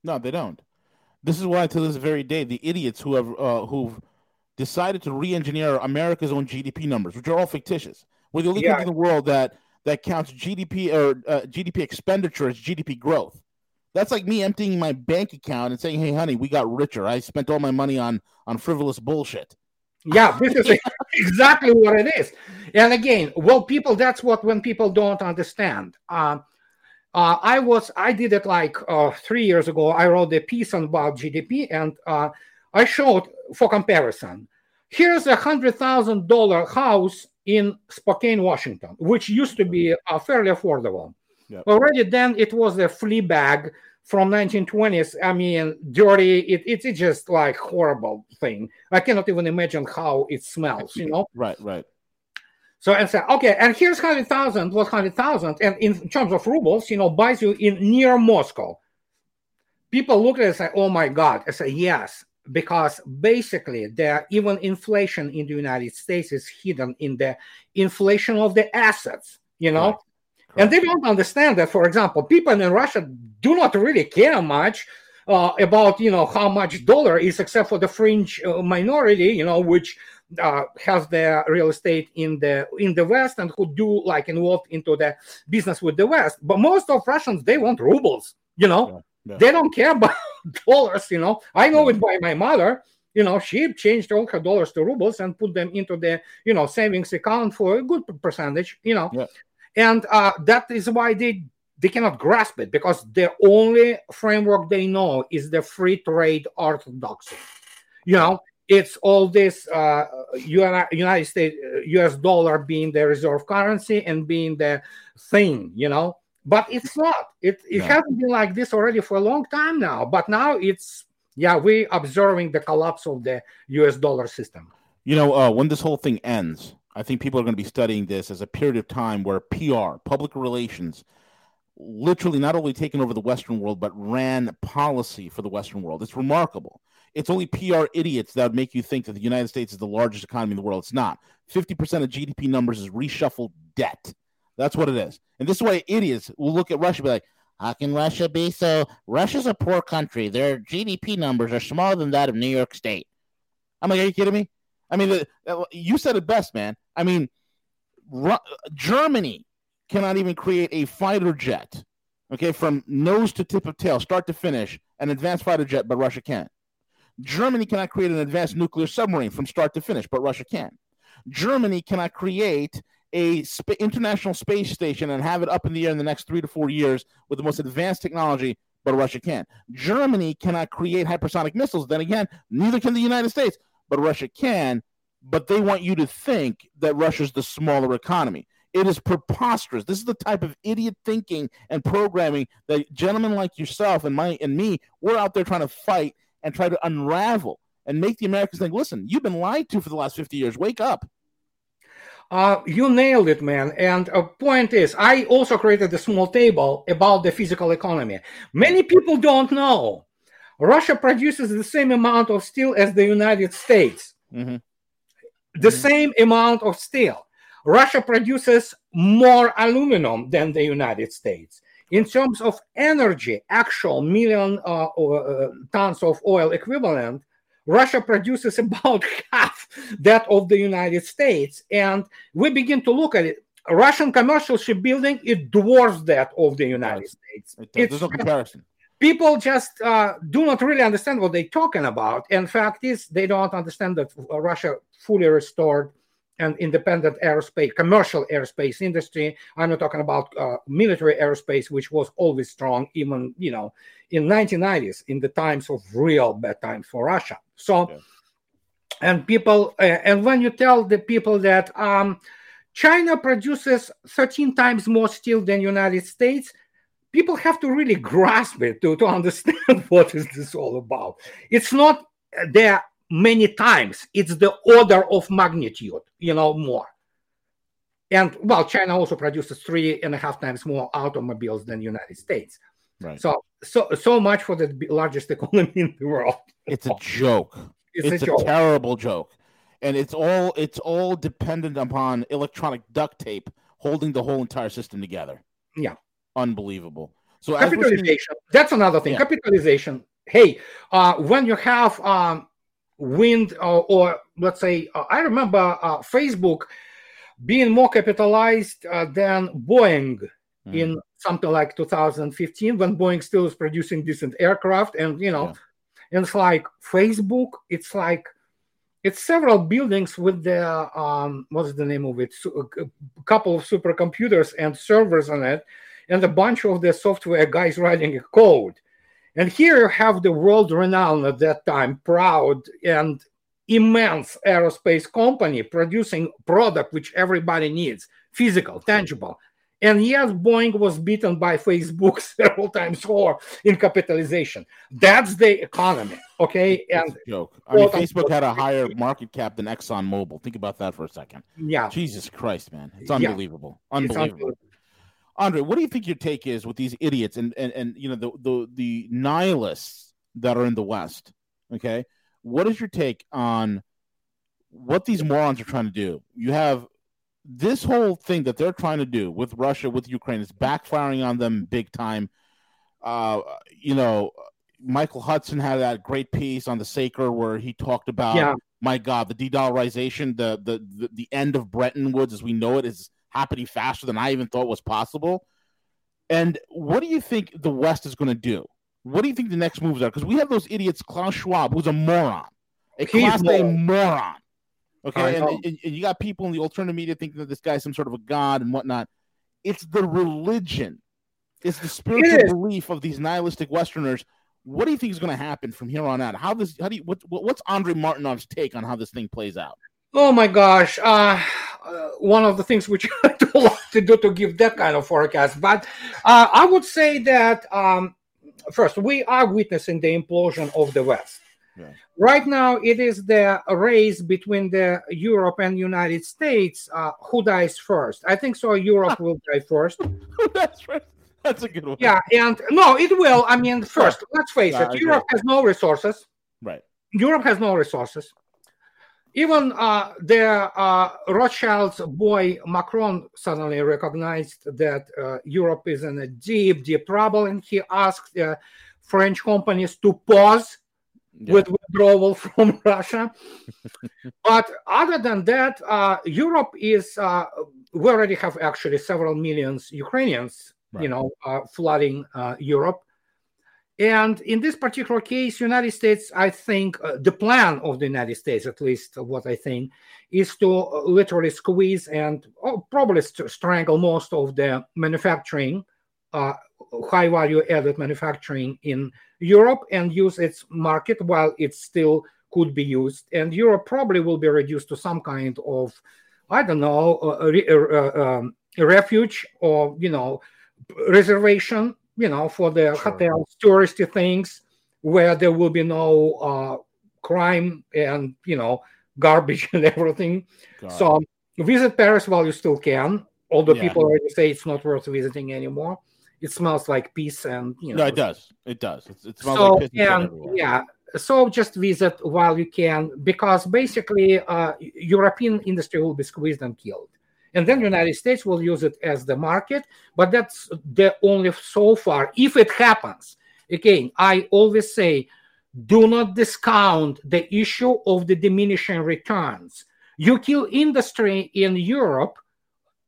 no they don't this is why to this very day the idiots who have uh, who've decided to re-engineer america's own gdp numbers which are all fictitious we're the only yeah. country in the world that that counts gdp or uh, gdp expenditure as gdp growth that's like me emptying my bank account and saying, "Hey, honey, we got richer. I spent all my money on on frivolous bullshit." Yeah, this is exactly what it is. And again, well, people, that's what when people don't understand. Uh, uh, I was, I did it like uh, three years ago. I wrote a piece on about GDP, and uh, I showed for comparison. Here's a hundred thousand dollar house in Spokane, Washington, which used to be uh, fairly affordable. Yep. Already then it was a flea bag from 1920s. I mean, dirty. It, it, it's just like horrible thing. I cannot even imagine how it smells. You know. Right. Right. So and say, okay, and here's hundred thousand. What hundred thousand? And in terms of rubles, you know, buys you in near Moscow. People look at it and say, "Oh my God!" I say, "Yes," because basically, the even inflation in the United States is hidden in the inflation of the assets. You know, right. And they don't understand that, for example, people in Russia do not really care much uh, about, you know, how much dollar is, except for the fringe uh, minority, you know, which uh, has their real estate in the in the West and who do like involved into the business with the West. But most of Russians they want rubles, you know. Yeah, yeah. They don't care about dollars, you know. I know yeah. it by my mother. You know, she changed all her dollars to rubles and put them into the, you know, savings account for a good percentage, you know and uh, that is why they they cannot grasp it because the only framework they know is the free trade orthodoxy. You know, it's all this uh, United States U.S. dollar being the reserve currency and being the thing. You know, but it's not. It it no. hasn't been like this already for a long time now. But now it's yeah, we're observing the collapse of the U.S. dollar system. You know, uh, when this whole thing ends, I think people are going to be studying this as a period of time where PR, public relations, literally not only taken over the Western world, but ran policy for the Western world. It's remarkable. It's only PR idiots that would make you think that the United States is the largest economy in the world. It's not. 50% of GDP numbers is reshuffled debt. That's what it is. And this is why idiots will look at Russia and be like, how can Russia be so? Russia's a poor country. Their GDP numbers are smaller than that of New York State. I'm like, are you kidding me? I mean, uh, you said it best, man. I mean, uh, Germany cannot even create a fighter jet, okay, from nose to tip of tail, start to finish, an advanced fighter jet, but Russia can. Germany cannot create an advanced nuclear submarine from start to finish, but Russia can. Germany cannot create a sp- international space station and have it up in the air in the next three to four years with the most advanced technology, but Russia can. Germany cannot create hypersonic missiles. Then again, neither can the United States, but Russia can. But they want you to think that Russia's the smaller economy. It is preposterous. This is the type of idiot thinking and programming that gentlemen like yourself and my and me, we're out there trying to fight and try to unravel and make the Americans think, listen, you've been lied to for the last 50 years. Wake up. Uh, you nailed it, man. And a point is, I also created a small table about the physical economy. Many people don't know Russia produces the same amount of steel as the United States. Mm-hmm. The mm-hmm. same amount of steel. Russia produces more aluminum than the United States. In terms of energy, actual million uh, uh, tons of oil equivalent, Russia produces about half that of the United States. And we begin to look at it. Russian commercial shipbuilding, it dwarfs that of the United States. It There's no comparison. People just uh, do not really understand what they're talking about. And fact is, they don't understand that Russia fully restored and independent aerospace, commercial aerospace industry. I'm not talking about uh, military aerospace, which was always strong, even you know, in 1990s, in the times of real bad times for Russia. So, yeah. and people, uh, and when you tell the people that um, China produces 13 times more steel than United States, people have to really grasp it to, to understand what is this all about. It's not their many times. It's the order of magnitude, you know, more. And well, China also produces three and a half times more automobiles than United States. Right. So so so much for the largest economy in the world. It's a joke. It's, it's a, a joke. terrible joke. And it's all it's all dependent upon electronic duct tape holding the whole entire system together. Yeah. Unbelievable. So capitalization. That's another thing. Yeah. Capitalization. Hey, uh, when you have um, wind uh, or let's say uh, i remember uh, facebook being more capitalized uh, than boeing mm. in something like 2015 when boeing still was producing decent aircraft and you know yeah. and it's like facebook it's like it's several buildings with the um, what's the name of it so, a couple of supercomputers and servers on it and a bunch of the software guys writing a code and here you have the world renowned at that time, proud and immense aerospace company producing product which everybody needs, physical, tangible. And yes, Boeing was beaten by Facebook several times more in capitalization. That's the economy, okay? And joke. I mean, Facebook had a higher market cap than Exxon Mobil. Think about that for a second. Yeah. Jesus Christ, man, it's unbelievable. Yeah. Unbelievable. It's unbelievable. Andrei, what do you think your take is with these idiots and and and you know the the the nihilists that are in the West? Okay, what is your take on what these morons are trying to do? You have this whole thing that they're trying to do with Russia, with Ukraine, is backfiring on them big time. Uh, you know, Michael Hudson had that great piece on the Saker where he talked about, yeah. my God, the de-dollarization, the, the the the end of Bretton Woods as we know it is happening faster than I even thought was possible. And what do you think the West is going to do? What do you think the next moves are? Because we have those idiots, Klaus Schwab, who's a moron, a He's class A moron. Okay, and, and, and, you got people in the alternative media thinking that this guy's some sort of a god and whatnot. It's the religion, it's the spiritual it belief of these nihilistic Westerners. What do you think is going to happen from here on out? How this? How do you? What, what's Andrei Martyanov's take on how this thing plays out? Oh my gosh. Uh, uh, one of the things which I don't like to do to give that kind of forecast. But uh, I would say that um, first, we are witnessing the implosion of the West. Yeah. Right now, it is the race between the Europe and United States. Uh, who dies first? I think so. Europe will die first. That's right. That's a good one. Yeah, and no, it will. I mean, first, let's face it. Europe has no resources. Right. Europe has no resources even uh, the uh, Rothschild's boy Macron suddenly recognized that uh, Europe is in a deep, deep trouble, and he asked French companies to pause yeah. with withdrawal from Russia. but other than that, uh, Europe is. Uh, we already have actually several millions Ukrainians, right. you know, uh, flooding Europe, and in this particular case, United States, I think uh, the plan of the United States, at least what I think, is to uh, literally squeeze and oh, probably st- strangle most of the manufacturing, uh, high value added manufacturing in Europe and use its market while it still could be used. And Europe probably will be reduced to some kind of, I don't know, uh, uh, um, refuge or, you know, reservation you know, for the sure. hotels, touristy things where there will be no uh, crime and, you know, garbage and everything. God. So visit Paris while you still can, although yeah. people already say it's not worth visiting anymore. It smells like peace and, you know. No, it does. It does. It, it smells so, like piss and, Yeah. So just visit while you can because basically uh, European industry will be squeezed and killed and then the United States will use it as the market. But that's the only so far. If it happens, again, I always say, do not discount the issue of the diminishing returns. You kill industry in Europe,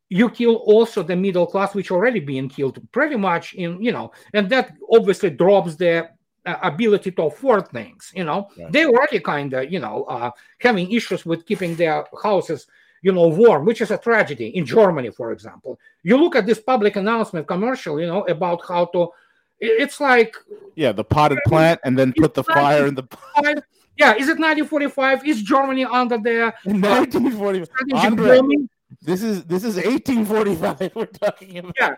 you kill also the middle class, which already being killed pretty much in you know, and that obviously drops the uh, ability to afford things. You know, right. they already kind of you know uh, having issues with keeping their houses you know, warm, which is a tragedy in Germany, for example. You look at this public announcement commercial, you know, about how to. It's like yeah, the potted plant, and then put the fire in the. Yeah, is it 1945? Is Germany under the 1945? Uh, this is this is 1845. We're talking about. Yeah,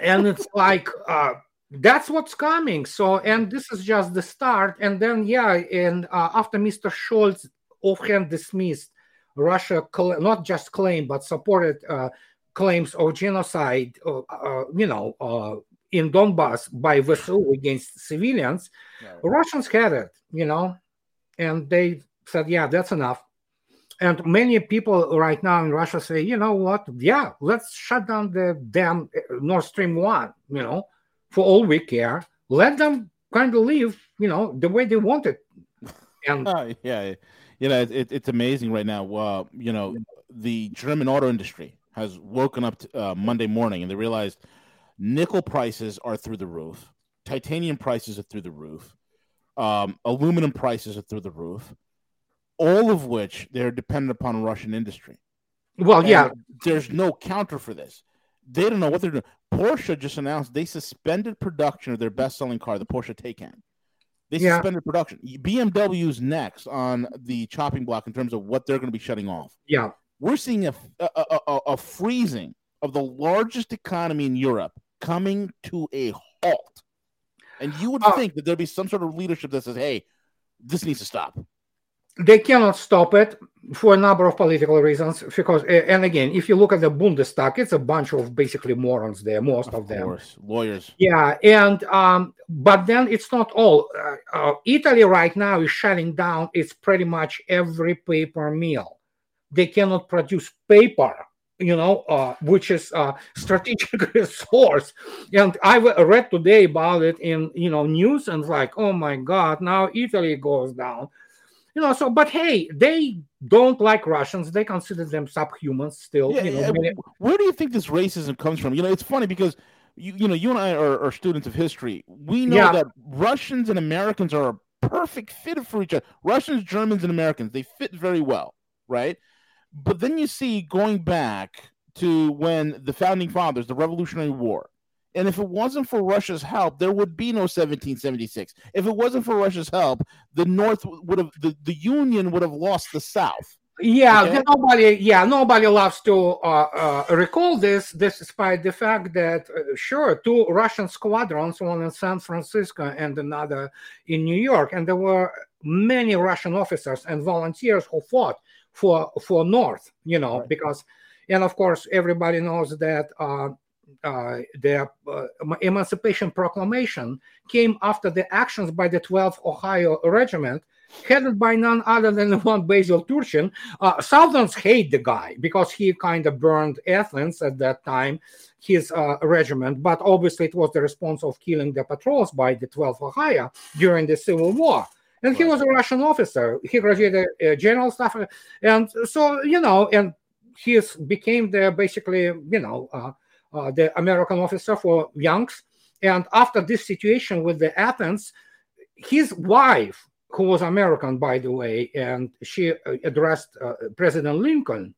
and it's like uh, that's what's coming. So, and this is just the start. And then, yeah, and uh, after Mr. Scholz offhand dismissed Russia not just claimed but supported uh, claims of genocide, uh, uh, you know, uh, in Donbass by VSU against civilians. Right. Russians had it, you know, and they said, yeah, that's enough. And many people right now in Russia say, you know what? Yeah, let's shut down the damn uh, Nord Stream 1, you know, for all we care. Let them kind of live, you know, the way they want it. And yeah, you know, it, it's amazing right now. Uh, you know, the German auto industry has woken up to, uh, Monday morning and they realized nickel prices are through the roof, titanium prices are through the roof, um, aluminum prices are through the roof, all of which they're dependent upon Russian industry. Well, and yeah, there's no counter for this. They don't know what they're doing. Porsche just announced they suspended production of their best-selling car, the Porsche Taycan. They yeah. suspended production. BMW's next on the chopping block in terms of what they're going to be shutting off. Yeah, we're seeing a, a, a, a freezing of the largest economy in Europe coming to a halt. And you would uh, think that there'd be some sort of leadership that says, "Hey, this needs to stop." They cannot stop it for a number of political reasons because and again if you look at the bundestag it's a bunch of basically morons there most of, of them. course. lawyers. Yeah and um but then it's not all uh, uh, italy right now is shutting down it's pretty much every paper mill. They cannot produce paper you know uh, which is a strategic resource. And i read today about it in you know news and like oh my god now italy goes down you know so but hey they don't like russians they consider them subhumans still yeah, you know, yeah. where do you think this racism comes from you know it's funny because you, you know you and i are, are students of history we know yeah. that russians and americans are a perfect fit for each other russians germans and americans they fit very well right but then you see going back to when the founding fathers the revolutionary war and if it wasn't for Russia's help, there would be no 1776. If it wasn't for Russia's help, the North would have the, the Union would have lost the South. Yeah, okay? nobody. Yeah, nobody loves to uh, uh, recall this, despite the fact that uh, sure, two Russian squadrons, one in San Francisco and another in New York, and there were many Russian officers and volunteers who fought for for North. You know, right. because, and of course, everybody knows that uh, uh, the uh, Emancipation Proclamation came after the actions by the 12th Ohio Regiment, headed by none other than one Basil Turchin. Uh, Southerns hate the guy because he kind of burned Athens at that time, his uh, regiment, but obviously it was the response of killing the patrols by the 12th Ohio during the Civil War. And he was a Russian officer. He graduated uh, general staff, and so you know, and he became the basically you know uh, the American officer for Youngs. And after this situation with the Athens, his wife, who was American, by the way, and she uh, addressed uh, President Lincoln.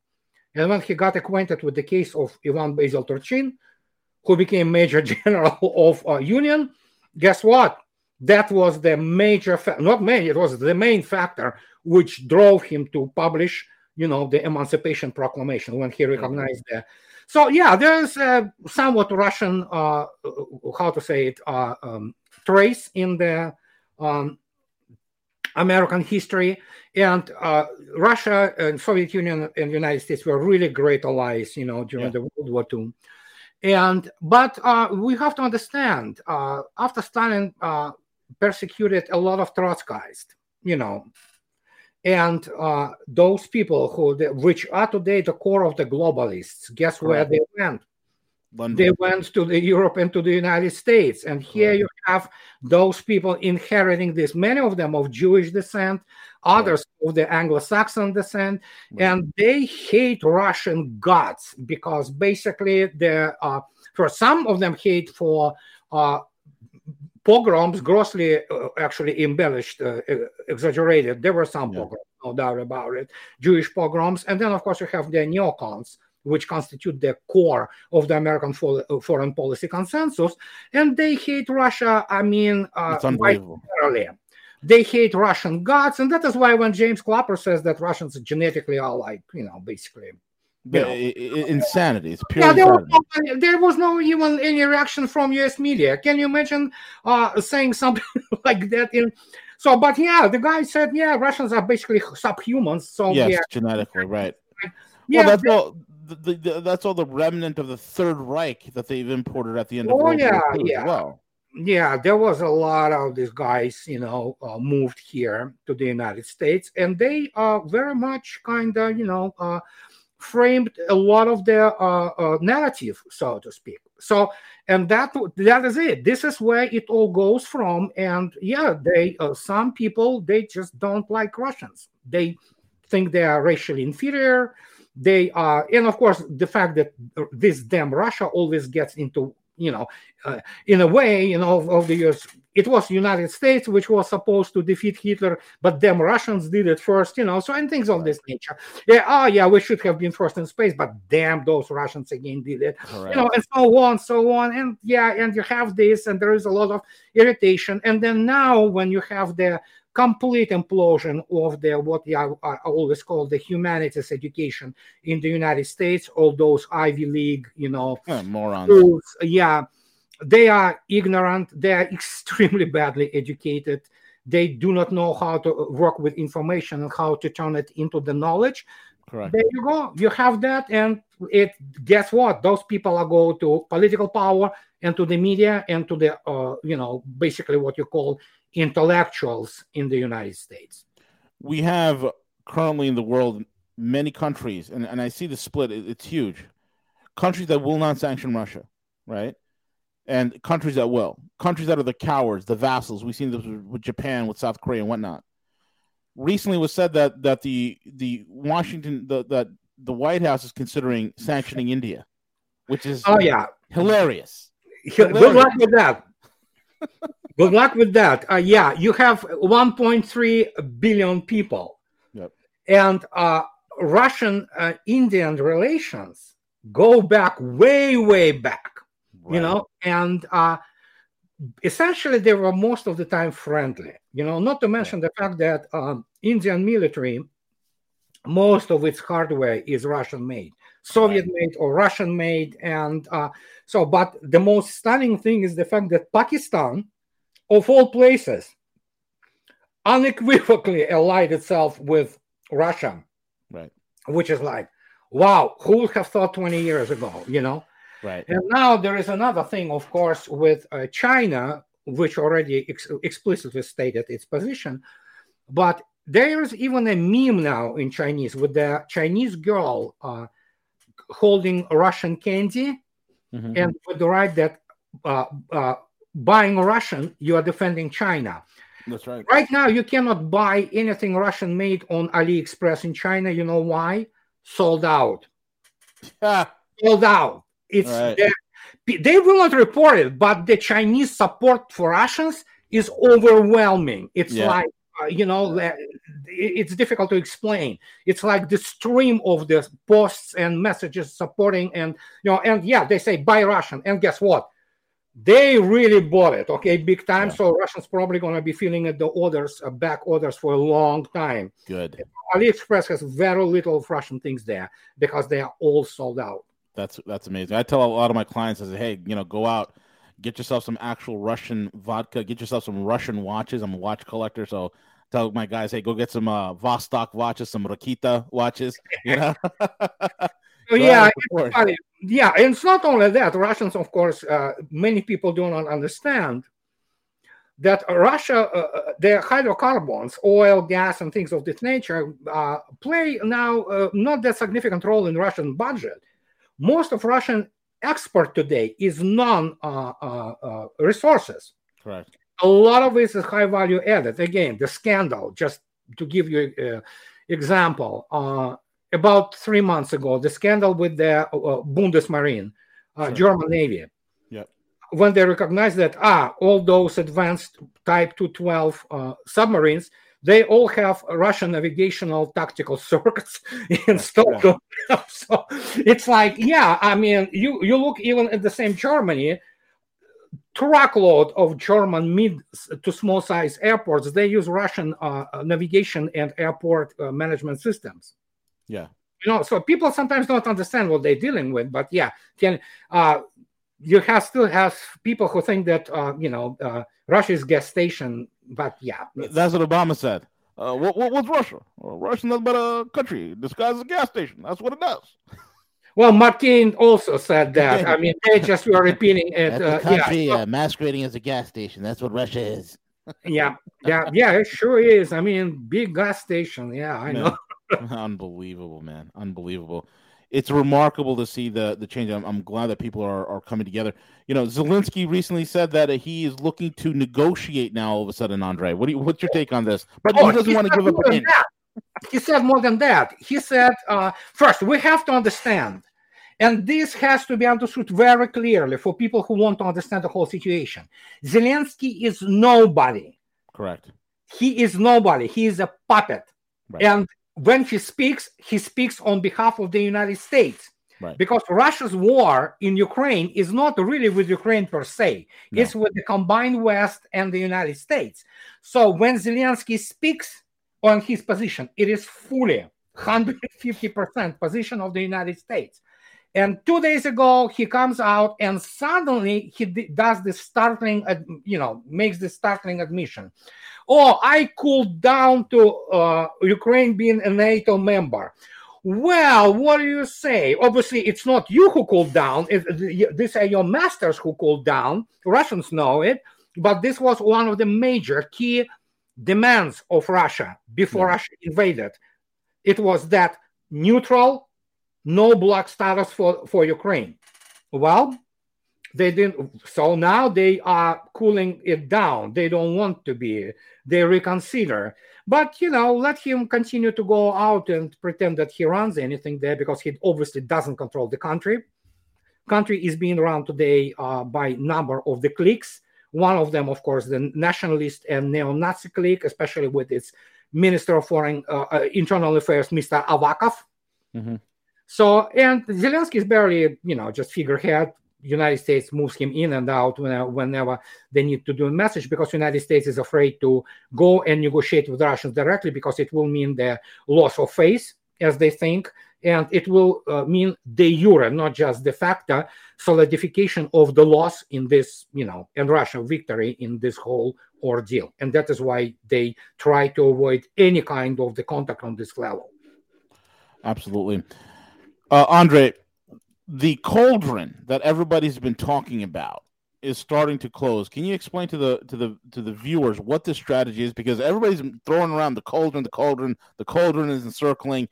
And when he got acquainted with the case of Ivan Basil Turchin, who became Major General of uh, Union, guess what? That was the major, fa- not main, it was the main factor which drove him to publish, you know, the Emancipation Proclamation when he recognized that. So yeah, there's a somewhat Russian, uh, how to say it, uh, um, trace in the um, American history, and uh, Russia and Soviet Union and United States were really great allies, you know, during yeah. the World War II. And but uh, we have to understand, uh, after Stalin uh, persecuted a lot of Trotskyists, you know, and uh, those people who, which are today the core of the globalists, guess where they went? London. They went to the Europe and to the United States, and here you have those people inheriting this. Many of them of Jewish descent, others right. of the Anglo-Saxon descent, right. and they hate Russian gods because basically the uh, for some of them hate for uh, pogroms, grossly uh, actually embellished, uh, exaggerated. There were some yeah. pogroms, no doubt about it, Jewish pogroms, and then of course you have the neocons which constitute the core of the American fo- uh, foreign policy consensus. And they hate Russia, I mean, uh, They hate Russian gods. And that is why when James Clapper says that Russians genetically are like, you know, basically. You know, insanity. It's pure yeah, there, was no, there was no even any reaction from U.S. media. Can you imagine uh, saying something like that in so, but yeah, the guy said, yeah, Russians are basically subhumans. So yes, yeah, genetically, right. Yeah, well, that's all the, the, that's all the remnant of the Third Reich that they've imported at the end of oh, World yeah, War II yeah. well. Yeah, there was a lot of these guys, you know, uh, moved here to the United States, and they are uh, very much kind of, you know, uh, framed a lot of their uh, uh, narrative, so to speak. So, and that that is it. This is where it all goes from. And yeah, they uh, some people they just don't like Russians. They think they are racially inferior they are and of course the fact that this damn russia always gets into you know uh, in a way you know of, the years it was united states which was supposed to defeat hitler but them russians did it first you know so and things of this nature yeah oh yeah we should have been first in space but damn those russians again did it you know and so on so on and yeah and you have this and there is a lot of irritation and then now when you have the complete implosion of the what I, I always call the humanities education in the United States. All those Ivy League, you know, morons. Schools, yeah, they are ignorant. They are extremely badly educated. They do not know how to work with information and how to turn it into the knowledge. Correct. There you go. You have that, and it. Guess what? Those people are go to political power and to the media and to the, uh, you know, basically what you call intellectuals in the United States. We have currently in the world many countries, and, and I see the split, it's huge. Countries that will not sanction Russia, right? And countries that will. Countries that are the cowards, the vassals. We've seen this with Japan, with South Korea, and whatnot. Recently was said that that the the Washington the that the White House is considering sanctioning India, which is oh yeah hilarious. hilarious. Good luck with that. Good luck with that. Uh, yeah, you have 1.3 billion people. Yep. And uh, Russian uh, Indian relations go back way, way back, right. you know, and uh, essentially they were most of the time friendly, you know, not to mention the fact that um, Indian military, most of its hardware is Russian made. Soviet made or Russian made. And uh, so, but the most stunning thing is the fact that Pakistan, of all places, unequivocally allied itself with Russia. Right. Which is like, wow, who would have thought 20 years ago, you know? Right. And now there is another thing, of course, with uh, China, which already ex- explicitly stated its position. But there's even a meme now in Chinese with the Chinese girl uh, holding Russian candy mm-hmm. and with the right that uh, uh, buying Russian, you are defending China. That's right. Right now, you cannot buy anything Russian made on AliExpress in China. You know why? Sold out. Yeah. Sold out. It's right. they will not report it, but the Chinese support for Russians is overwhelming. It's yeah. like uh, you know, it's difficult to explain. It's like the stream of the posts and messages supporting, and you know, and yeah, they say buy Russian, and guess what? They really bought it, okay, big time. Yeah. So Russians probably going to be feeling at the orders, uh, back orders for a long time. Good. AliExpress has very little of Russian things there because they are all sold out. That's that's amazing. I tell a lot of my clients, I say, hey, you know, go out, get yourself some actual Russian vodka, get yourself some Russian watches. I'm a watch collector, so tell my guys, hey, go get some uh, Vostok watches, some Raketa watches. You know? yeah, yeah, and it's not only that. Russians, of course, uh, many people do not understand that Russia, uh, uh the hydrocarbons, oil, gas, and things of this nature uh, play now uh, not that significant role in Russian budget. Most of Russian export today is non uh, uh, uh, resources. Correct. A lot of this is high value added. Again, the scandal. Just to give you an example, about three months ago, the scandal with the Bundesmarine, sure. German Navy when they recognize that ah all those advanced type 212 uh, submarines they all have russian navigational tactical circuits installed yeah. so it's like yeah i mean you you look even at the same germany. Truckload of german mid to small size airports they use russian uh, navigation and airport uh, management systems. Yeah. You know so people sometimes don't understand what they're dealing with but yeah can uh, you have still have people who think that uh, you know uh, Russia is gas station, but yeah, that's what Obama said. Uh, what, what, what's Russia? Well, Russia's nothing but a country disguised as a gas station. That's what it does. Well, McCain also said that. I mean, they just were repeating it. Uh, country yeah. uh, masquerading as a gas station. That's what Russia is. yeah, yeah, yeah. It sure is. I mean, big gas station. Yeah, I man. know. Unbelievable, man. Unbelievable it's remarkable to see the the change. I'm, I'm, glad that people are, are coming together. You know, Zelensky recently said that he is looking to negotiate now. All of a sudden, Andrei, what do you, what's your take on this? But oh, he doesn't he want to give up. He said more than that. He said, uh, first, we have to understand, and this has to be understood very clearly for people who want to understand the whole situation. Zelensky is nobody. Correct. He is nobody. He is a puppet. Right. And when he speaks, he speaks on behalf of the United States. Right. Because Russia's war in Ukraine is not really with Ukraine per se, no. it's with the combined West and the United States. So when Zelensky speaks on his position, it is fully 150% position of the United States. And two days ago, he comes out and suddenly he does this startling, uh, you know, makes this startling admission oh, I cooled down to uh, Ukraine being a NATO member. Well, what do you say? Obviously, it's not you who cooled down. It, these are your masters who cooled down. Russians know it, but this was one of the major key demands of Russia before yeah. Russia invaded. It was that neutral, no block status for, for Ukraine. Well, they didn't so now they are cooling it down. They don't want to be. They reconsider. But you know let him continue to go out and pretend that he runs anything there because he obviously doesn't control the country. Country is being run today uh, by number of the cliques. One of them of course the nationalist and neo-nazi clique especially with its minister of foreign uh, uh, internal affairs mr avakov. Mm-hmm. so and zelensky is barely you know just figurehead United States moves him in and out whenever they need to do a message because United States is afraid to go and negotiate with Russians directly because it will mean the loss of face, as they think, and it will uh, mean de jure, not just the de facto, solidification of the loss in this, you know, and Russian victory in this whole ordeal. And that is why they try to avoid any kind of the contact on this level. Absolutely. Uh, Andrei, the cauldron that everybody's been talking about is starting to close. Can you explain to the to the to the viewers what this strategy is? Because everybody's throwing around the cauldron, the cauldron, the cauldron is encircling.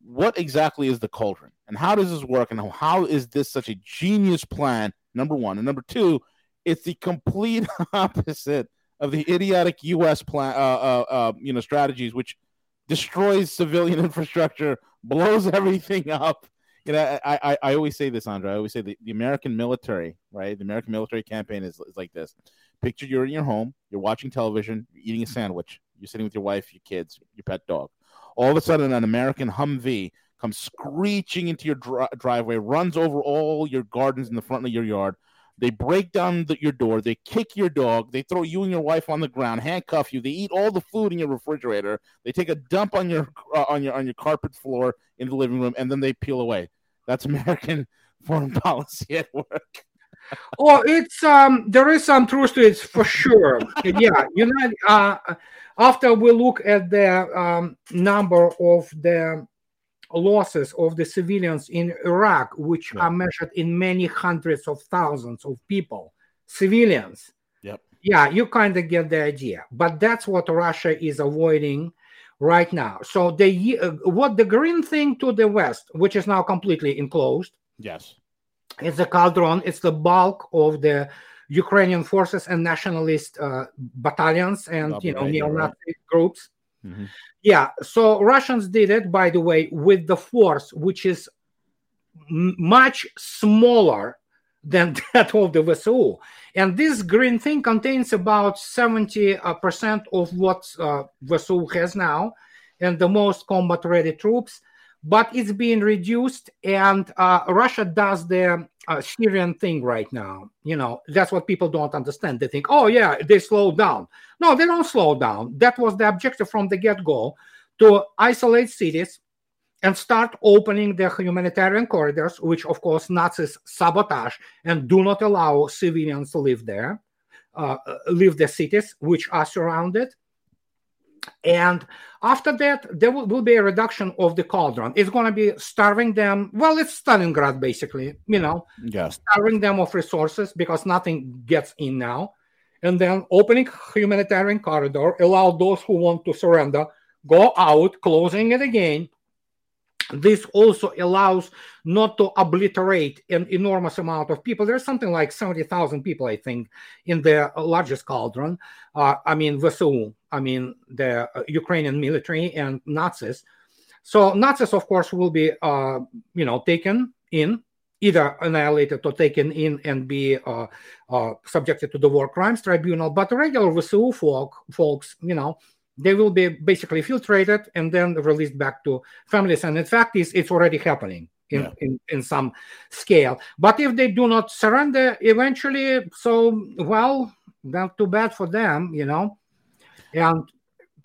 What exactly is the cauldron, and how does this work, and how is this such a genius plan? Number one, and number two, it's the complete opposite of the idiotic U.S. plan, uh, uh, uh, you know, strategies, which destroys civilian infrastructure, blows everything up You know, I, I, I always say this, Andrei. I always say the, the American military, right? The American military campaign is, is like this. Picture you're in your home, you're watching television, you're eating a sandwich, you're sitting with your wife, your kids, your pet dog. All of a sudden, an American Humvee comes screeching into your dri- driveway, runs over all your gardens in the front of your yard. They break down the, your door. They kick your dog. They throw you and your wife on the ground, handcuff you. They eat all the food in your refrigerator. They take a dump on your uh, on your on your carpet floor in the living room, and then they peel away. That's American foreign policy at work. oh, it's um, there is some truth to it for sure. yeah, you know, uh, after we look at the um, number of the losses of the civilians in Iraq, which Yeah. are measured in many hundreds of thousands of people, civilians. Yep. Yeah, you kind of get the idea. But that's what Russia is avoiding right now. So the uh, what the green thing to the west, which is now completely enclosed, Yes. it's the cauldron. It's the bulk of the Ukrainian forces and nationalist uh, battalions and you know right, neo-Nazi groups. Mhm. Yeah, so Russians did it, by the way, with the force which is m- much smaller than that of the VSU. And this green thing contains about 70% uh, of what uh, has now and the most combat ready troops. But it's being reduced, and uh, Russia does the uh, Syrian thing right now. You know, that's what people don't understand. They think, oh, yeah, they slow down. No, they don't slow down. That was the objective from the get go to isolate cities and start opening the humanitarian corridors, which of course Nazis sabotage and do not allow civilians to live there, uh, leave the cities which are surrounded. And after that, there will, will be a reduction of the cauldron. It's going to be starving them. Well, it's Stalingrad, basically, you know, Yeah. starving them of resources because nothing gets in now. And then opening humanitarian corridor, allow those who want to surrender go out, closing it again. This also allows not to obliterate an enormous amount of people. There's something like 70,000 people, I think, in the largest cauldron. Uh, I mean, VSU, I mean, the uh, Ukrainian military and Nazis. So Nazis, of course, will be, uh, you know, taken in, either annihilated or taken in and be uh, uh, subjected to the war crimes tribunal. But regular VSU folk, folks, you know, they will be basically filtrated and then released back to families. And in fact, it's, it's already happening in, Yeah. in, in some scale. But if they do not surrender eventually, so, well, not too bad for them, you know. And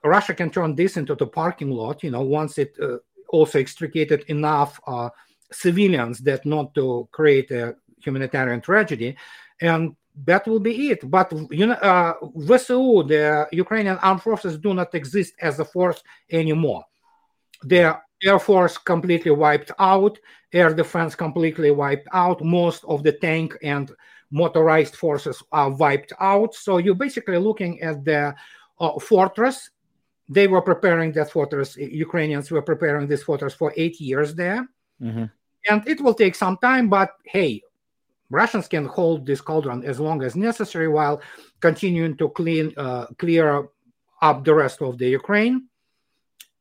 Russia can turn this into the parking lot, you know, once it uh, also extricated enough uh, civilians that not to create a humanitarian tragedy. And that will be it. But you know, uh, VSU, the Ukrainian armed forces, do not exist as a force anymore. Their air force completely wiped out, air defense completely wiped out. Most of the tank and motorized forces are wiped out. So you're basically looking at the uh, fortress. They were preparing that fortress. Ukrainians were preparing this fortress for eight years there, Mhm. and it will take some time. But hey, Russians can hold this cauldron as long as necessary while continuing to clean, uh, clear up the rest of the Ukraine.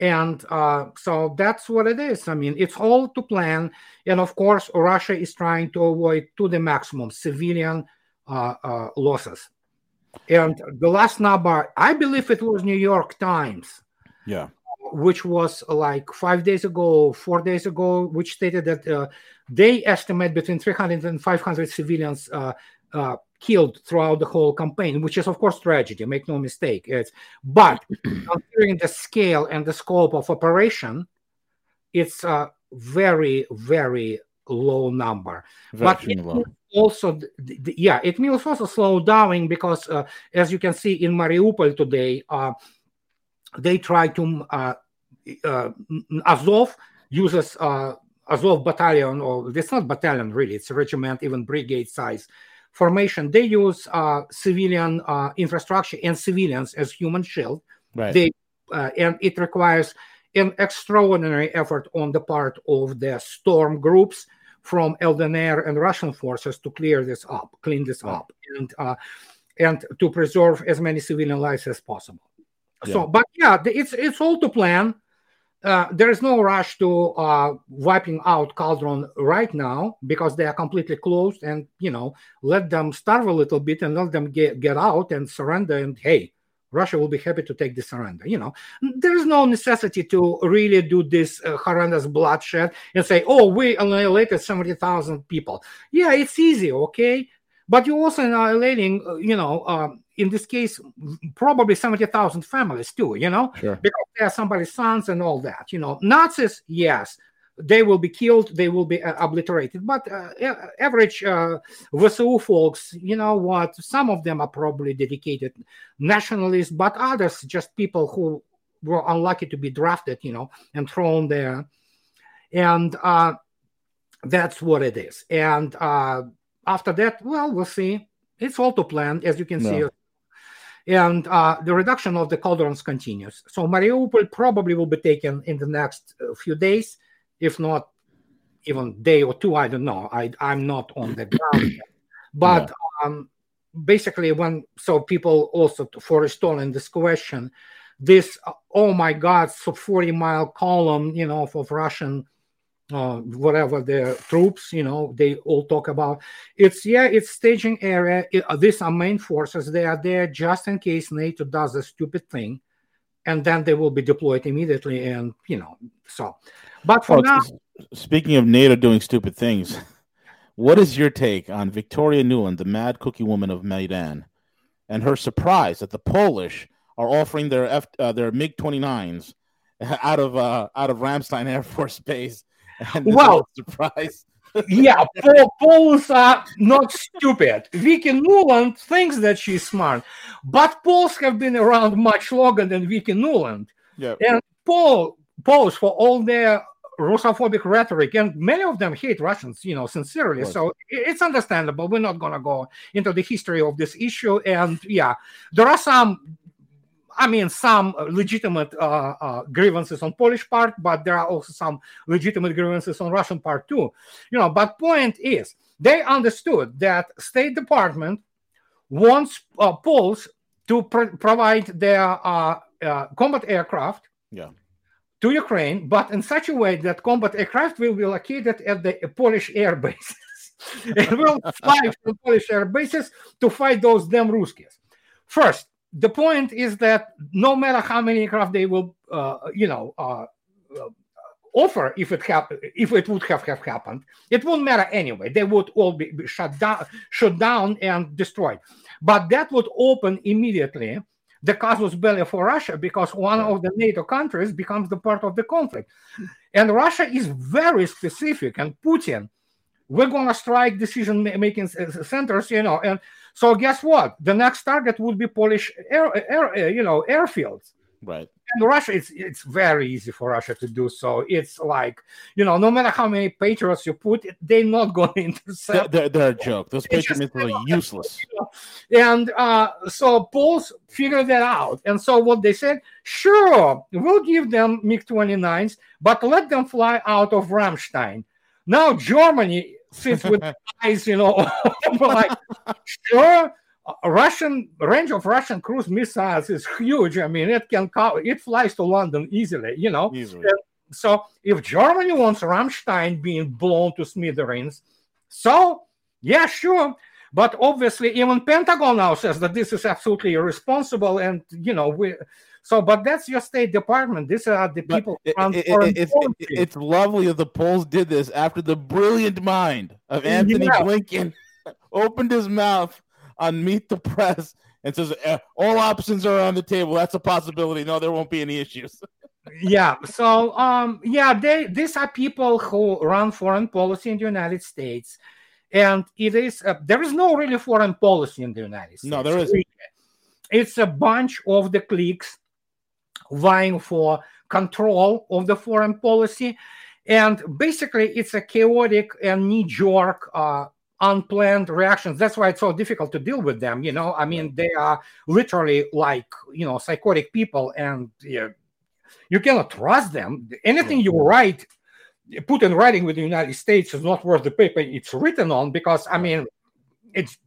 And uh, so that's what it is. I mean, it's all to plan. And of course, Russia is trying to avoid to the maximum civilian uh, uh, losses. And the last number, I believe it was New York Times, Yeah. Which was like five days ago, four days ago, which stated that uh, they estimate between 300 and 500 civilians uh, uh, killed throughout the whole campaign, which is of course tragedy. Make no mistake. It's but considering the scale and the scope of operation, it's a very very low number. Very But low. also, yeah, it means also slow down because, uh, as you can see in Mariupol today, uh, they try to uh, uh, Azov uses uh, Azov battalion, or it's not battalion really, it's a regiment, even brigade size formation. They use uh, civilian uh, infrastructure and civilians as human shield. Right. They uh, and it requires an extraordinary effort on the part of the storm groups from LDNR and Russian forces to clear this up, clean this Right. up, and uh, and to preserve as many civilian lives as possible. Yeah. So, but yeah, it's it's all to plan. uh, there is no rush to uh, wiping out cauldron right now because they are completely closed, and you know, let them starve a little bit and let them get get out and surrender. And hey, Russia will be happy to take the surrender. You know, there is no necessity to really do this uh, horrendous bloodshed and say, "Oh, we annihilated seventy thousand people." Yeah, it's easy, okay, but you're also annihilating, uh, you know, um, in this case, probably seventy thousand families too. You know, Sure. because they are somebody's sons and all that. You know, Nazis, yes, they will be killed, they will be uh, obliterated. But uh, average uh, VSU folks, you know what? Some of them are probably dedicated nationalists, but others just people who were unlucky to be drafted, you know, and thrown there. And uh, that's what it is. And uh, after that, well, we'll see. It's all to plan, as you can see and uh, the reduction of the cauldrons continues. So Mariupol probably will be taken in the next uh, few days, if not even day or two. I don't know. I I'm not on the ground yet. But um, basically, when so people also for installing this question, this uh, oh my God, so 40 mile column, you know, of Russian uh, whatever their troops, you know, they all talk about. It's yeah, it's staging area. It- uh, these are main forces. They are there just in case NATO does a stupid thing, and then they will be deployed immediately. And you know, so. But for Oh, now, speaking of NATO doing stupid things, what is your take on Victoria Nuland, the mad cookie woman of Maidan, and her surprise that the Polish are offering their F, uh, their MiG 29s out of uh, out of Ramstein Air Force Base? Well- surprise. yeah, Pol- Poles are uh, not stupid. Vicky Nuland thinks that she's smart, but Poles have been around much longer than Vicky Nuland. Yeah. And Paul, Poles, for all their Russophobic rhetoric, and many of them hate Russians, you know, sincerely. Right. So it's understandable. We're not going to go into the history of this issue. And yeah, there are some, I mean, some legitimate uh, uh, grievances on Polish part, but there are also some legitimate grievances on Russian part too. You know, but point is, they understood that State Department wants uh, Poles to pr- provide their uh, uh, combat aircraft Yeah. to Ukraine, but in such a way that combat aircraft will be located at the Polish air bases. it will fly from Polish air bases to fight those damn Ruskies. First, the point is that no matter how many aircraft they will, uh, you know, uh, uh, offer, if it hap- if it would have, have happened, it won't matter anyway. They would all be, shut down, shut down, and destroyed. But that would open immediately the casus belli for Russia because one of the NATO countries becomes the part of the conflict. And Russia is very specific, and Putin, we're going to strike decision ma- making centers, you know. And so, guess what? The next target would be Polish air, air uh, you know, airfields. Right. And Russia, it's it's very easy for Russia to do so. It's like, you know, no matter how many patriots you put, they're not going to intercept they're, they're a joke. Those It's Patriot missiles are useless. and uh, so Poles figured that out. And so what they said, sure, we'll give them MiG 29s, but let them fly out of Ramstein. Now Germany sits with eyes, you know, like, sure. Russian range of Russian cruise missiles is huge. I mean, it can co- it flies to London easily, you know. Easily. So if Germany wants Ramstein being blown to smithereens, so yeah, sure. But obviously, even Pentagon now says that this is absolutely irresponsible, and you know we. So, but that's your State Department. These are the But people. it- it- it- it's, it- it's lovely that the Poles did this after the brilliant mind of Anthony Yeah. Blinken opened his mouth on Meet the Press and says, "Eh, All options are on the table. That's a possibility. No, there won't be any issues. yeah so um yeah they these are people who run foreign policy in the united states and it is uh, there is no really foreign policy in the united states No, there isn't. it's a bunch of the cliques vying for control of the foreign policy. And basically it's a chaotic and knee-jerk uh, unplanned reactions. That's why it's so difficult to deal with them you know? I mean they are literally like you know psychotic people and you cannot trust them. Anything you write, put in writing with the United States is not worth the paper it's written on because, I mean, it's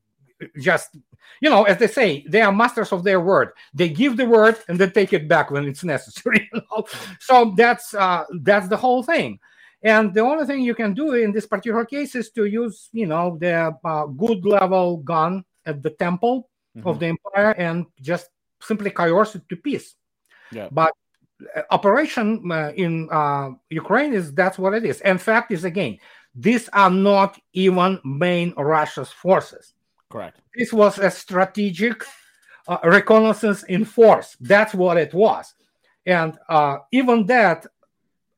just, you know, as they say, they are masters of their word. They give the word and they take it back when it's necessary. you know? So that's uh, that's the whole thing. And the only thing you can do in this particular case is to use, you know, the uh, good level gun at the temple mm-hmm. of the empire and just simply coerce it to peace. Yeah. But uh, operation uh, in uh, Ukraine is that's what it is. In fact, is again, these are not even main Russia's forces. Correct. This was a strategic uh, reconnaissance in force. That's what it was. And uh, even that,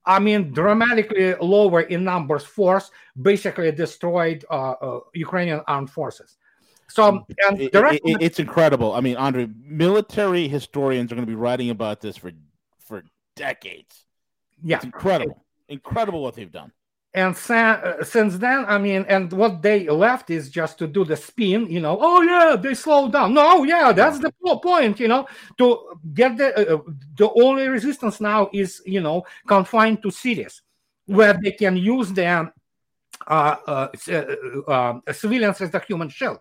I mean, dramatically lower in numbers force basically destroyed uh, uh Ukrainian armed forces. So it, it, it's incredible. I mean, Andrei, military historians are going to be writing about this for for decades. Yeah, it's incredible, incredible what they've done and since then i mean and what they left is just to do the spin you know oh yeah they slowed down. No yeah that's the point you know to get the uh, the only resistance now is you know confined to cities where they can use them uh, uh, uh, uh civilians as the human shield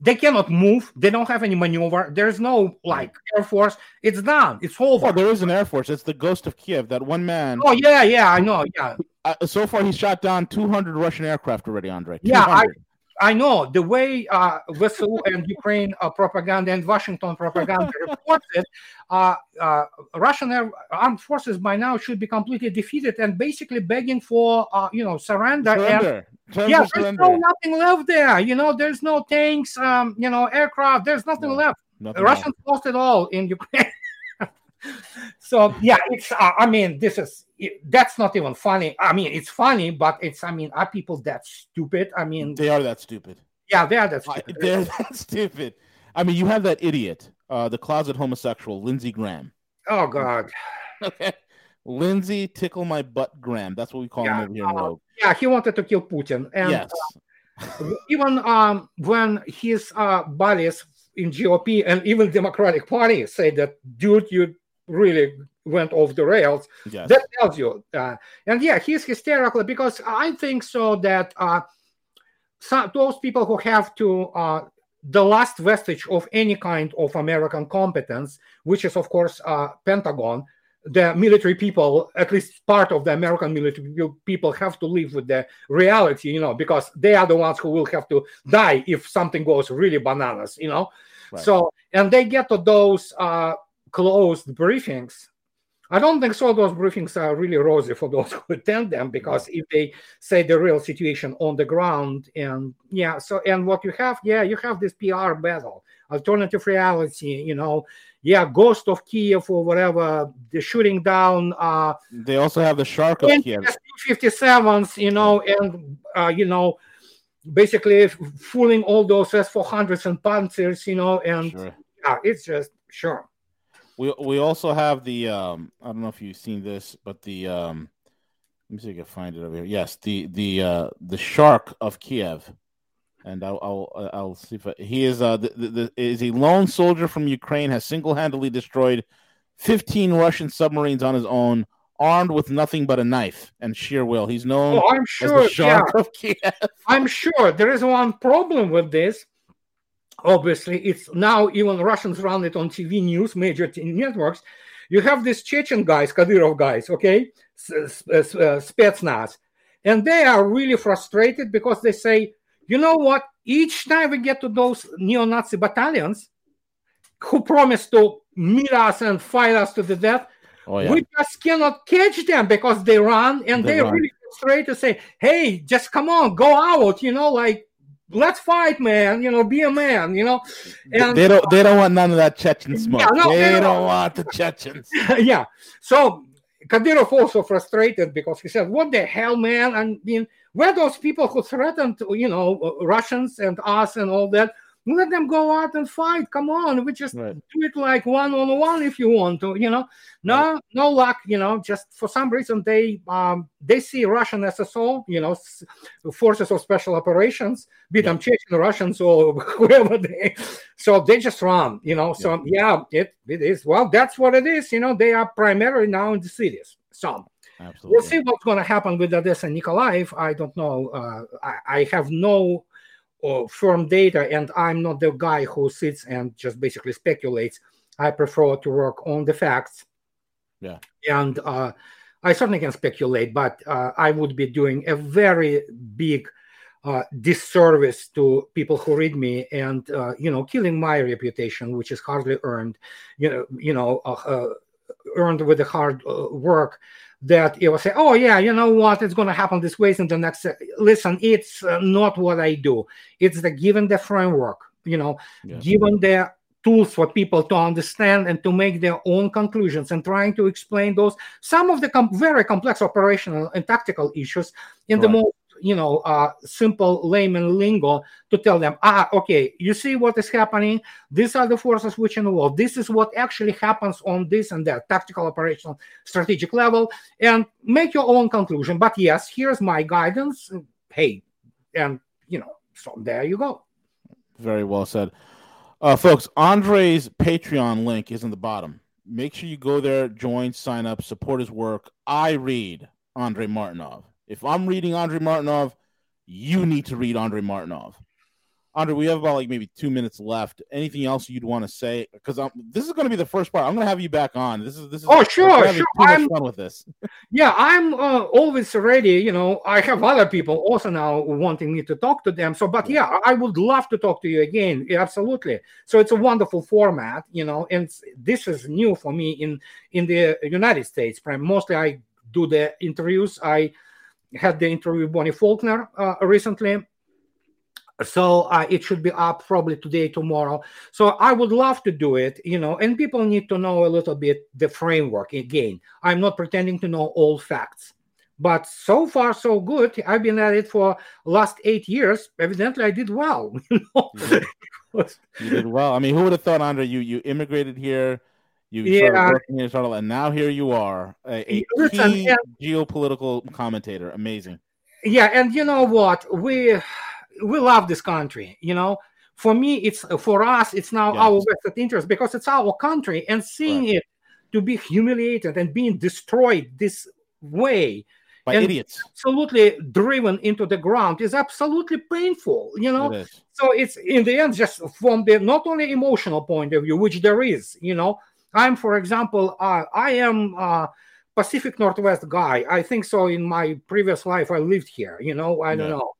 they cannot move. They don't have any maneuver. There's no like air force. It's done. It's over. Oh, there is an air force. It's the Ghost of Kiev. That one man. Oh yeah, yeah, I know. Yeah. Uh, so far, he's shot down 200 Russian aircraft already, Andrei. 200. Yeah, I, I know the way uh, VSU and Ukraine uh, propaganda and Washington propaganda reports it. Uh, uh, Russian air, armed forces by now should be completely defeated and basically begging for uh, you know surrender. surrender. And, yeah, there's no nothing left there. You know, there's no tanks, um, you know, aircraft. There's nothing no, left. Nothing Russians lost it all in Ukraine. So yeah, it's. Uh, I mean, this is that's not even funny. I mean, it's funny, but it's. I mean, are people that stupid? I mean, they are that stupid. Yeah, they are that stupid. They're that stupid. I mean, you have that idiot, uh, the closet homosexual, Lindsey Graham. Oh God. okay. Lindsey tickle my butt Graham. That's what we call yeah, him over here in uh, Rogue. Yeah, he wanted to kill Putin. And yes. Uh, even um, when his uh, buddies in GOP and even Democratic Party say that, dude, you really went off the rails. Yes. That tells you. Uh, and yeah, he's hysterical because I think so that uh, some, those people who have to uh, the last vestige of any kind of American competence, which is of course uh, Pentagon, the military people, at least part of the American military people, have to live with the reality, you know, because they are the ones who will have to die if something goes really bananas, you know. Right. So, and they get to those uh, closed briefings I don't think so. Those briefings are really rosy for those who attend them because if they say the real situation on the ground, and yeah, so and what you have, yeah, you have this PR battle, alternative reality, you know, yeah, Ghost of Kiev or whatever, the shooting down. uh They also have the Shark of Kiev, 57s, you know, and uh, you know, basically fooling all those S 400s and Pantsirs, you know, and sure. yeah, it's just sure. We we also have the um I don't know if you've seen this, but the um let me see if I can find it over here. Yes, the the uh the shark of Kiev. And I'll I'll, I'll see if I, he is uh the, the, the, is a lone soldier from Ukraine has single handedly destroyed 15 Russian submarines on his own, armed with nothing but a knife and sheer will. He's known oh, I'm sure, as the shark yeah. of Kiev. I'm sure there is one problem with this obviously it's now even russians run it on tv news major networks you have these chechen guys kadyrov guys okay uh, spetsnaz and they are really frustrated because they say you know what each time we get to those neo-nazi battalions who promise to meet us and fight us to the death oh, yeah. we just cannot catch them because they run and they, they run. really frustrated to say hey just come on go out you know like let's fight, man. You know, be a man. You know, and they don't they don't want none of that Chechen smoke. Yeah, no, they, they don't, don't want the Chechens. yeah. So Kadyrov also frustrated because he said, "What the hell, man? I mean, where those people who threatened, you know, Russians and us and all that?" Let them go out and fight. Come on, we just right. do it like one on one if you want to. You know, no, right. no luck. You know, just for some reason they um they see Russian SSO, you know, forces of special operations, be them Chechen Russians or whoever they. So they just run. You know, so yeah, yeah it it is. Well, that's what it is. You know, they are primarily now in the cities. So. Absolutely. We'll see what's going to happen with Odessa and Nikolaev. I don't know. Uh, I, I have no or firm data and i'm not the guy who sits and just basically speculates i prefer to work on the facts Yeah. And uh, I certainly can speculate, but uh, I would be doing a very big uh, disservice to people who read me, and uh, you know, killing my reputation, which is hardly earned. You know, you know, uh, uh, earned with the hard work. That it will say, oh yeah, you know what, it's going to happen this way in the next. Listen, it's uh, not what I do. It's the given the framework. You know, yeah. given the tools for people to understand and to make their own conclusions and trying to explain those some of the com- very complex operational and tactical issues in right. the most you know uh, simple layman lingo to tell them ah okay you see what is happening these are the forces which involved this is what actually happens on this and that tactical operational strategic level and make your own conclusion but yes here's my guidance hey and you know so there you go very well said uh, folks, Andrei's Patreon link is in the bottom. Make sure you go there, join, sign up, support his work. I read Andrei Martyanov. If I'm reading Andrei Martyanov, you need to read Andrei Martyanov. Andrei, we have about like maybe two minutes left. Anything else you'd want to say? Because this is going to be the first part. I'm going to have you back on. This is this is. Oh sure, sure. I'm fun with this. yeah, I'm uh, always ready. You know, I have other people also now wanting me to talk to them. So, but yeah, I would love to talk to you again. Yeah, absolutely. So it's a wonderful format. You know, and this is new for me in in the United States. Mostly, I do the interviews. I had the interview with Bonnie Faulkner uh, recently. So uh, it should be up probably today tomorrow. So i would love to do it you know and people need to know a little bit the framework. Again i'm not pretending to know all facts but so far so good. I've been at it for last eight years. Evidently i did well you, know? you did well. I mean who would have thought andrei you you immigrated here you yeah. started working here started, and now here you are a, a Listen, key geopolitical commentator. Amazing. Yeah and you know what? We we love this country you know? For me it's for us it's now yes. our vested interest because it's our country and seeing right. it to be humiliated and being destroyed this way by idiots. absolutely driven into the ground is absolutely painful you know? It so it's in the end just from the not only emotional point of view which there is you know i'm for example uh, i am uh, pacific northwest guy i think so in my previous life i lived here you know i don't know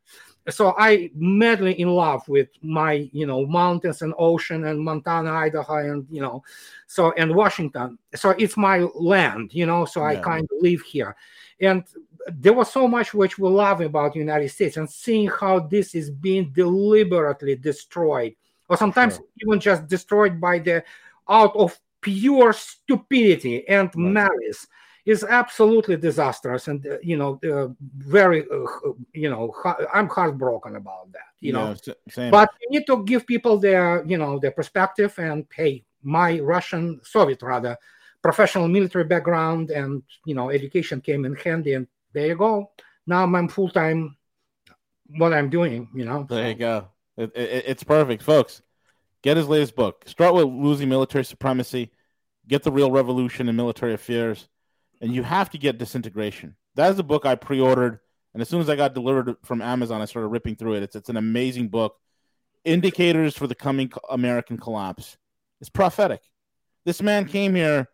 so I madly in love with my you know mountains and ocean and Montana, Idaho, and you know, so and Washington. So it's my land, you know. So yeah. I kind of live here, and there was so much which we love about the United States, and seeing how this is being deliberately destroyed, or sometimes sure. even just destroyed by the out of pure stupidity and malice is absolutely disastrous and uh, you know uh, very uh, you know i'm heartbroken about that you know. Same. but you need to give people their you know their perspective and hey my russian soviet rather professional military background and you know education came in handy and there you go. Now i'm full-time what i'm doing you know. There so. you go. It, it, it's perfect folks get his latest book start with losing military supremacy get the real revolution in military affairs and you have to get Disintegration. That is a book I pre-ordered, and as soon as I got delivered from Amazon, I started ripping through it. It's it's an amazing book. Indicators for the coming American collapse. It's prophetic. This man came here.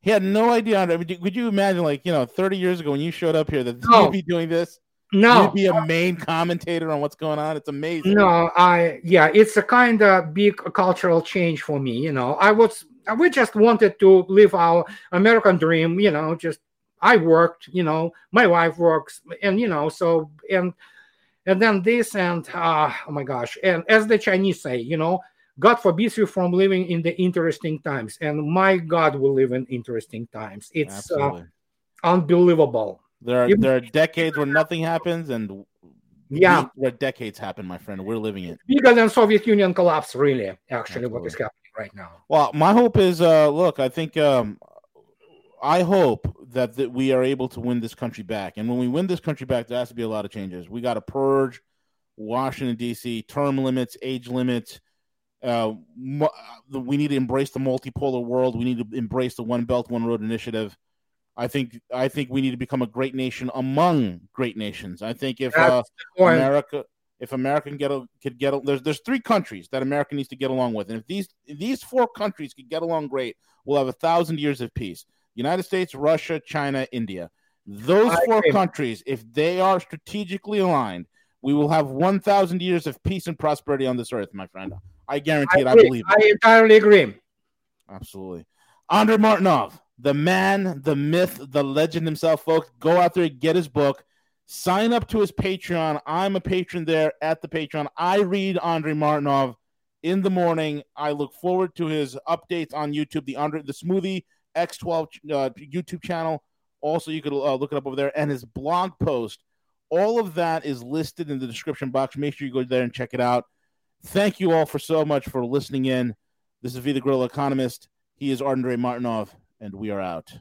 He had no idea. Could you imagine, like you know, thirty years ago when you showed up here, that no. you'd be doing this? No, you'd be a main commentator on what's going on. It's amazing. No, I yeah, it's a kind of big cultural change for me. You know, I was we just wanted to live our American dream, you know, just I worked, you know, my wife works, and you know, so and and then this and uh, oh my gosh, and as the Chinese say, you know, God forbids you from living in the interesting times, and my God will live in interesting times. It's uh, unbelievable. There are there are decades where nothing happens, and yeah, where decades happen, my friend. We're living it. Bigger than Soviet Union collapse, really. Actually, Absolutely. what is happening right now. Well, my hope is, uh, look, I think, um, I hope that, that we are able to win this country back. And when we win this country back, there has to be a lot of changes. We got to purge Washington, D.C., term limits, age limits. Uh, we need to embrace the multipolar world. We need to embrace the One Belt, One Road initiative. I think I think we need to become a great nation among great nations. I think if uh, America if America can get a, could get a, there's there's three countries that America needs to get along with, and if these if these four countries could get along great, we'll have a thousand years of peace. United States, Russia, China, India. Those I four agree. countries, if they are strategically aligned, we will have 1,000 years of peace and prosperity on this earth, my friend. I guarantee I, it. I believe it. I entirely agree. Absolutely. Andrei Martyanov, the man, the myth, the legend himself, folks. Go out there, get his book, sign up to his Patreon. I'm a patron there at the Patreon. I read Andrei Martyanov in the morning. I look forward to his updates on YouTube, the Andrei, the Smoothie X12 uh, YouTube channel. Also, you could uh, look it up over there, and his blog post. All of that is listed in the description box. Make sure you go there and check it out. Thank you all for so much for listening in. This is V the Gorilla Economist. He is Andrei Martyanov, and we are out.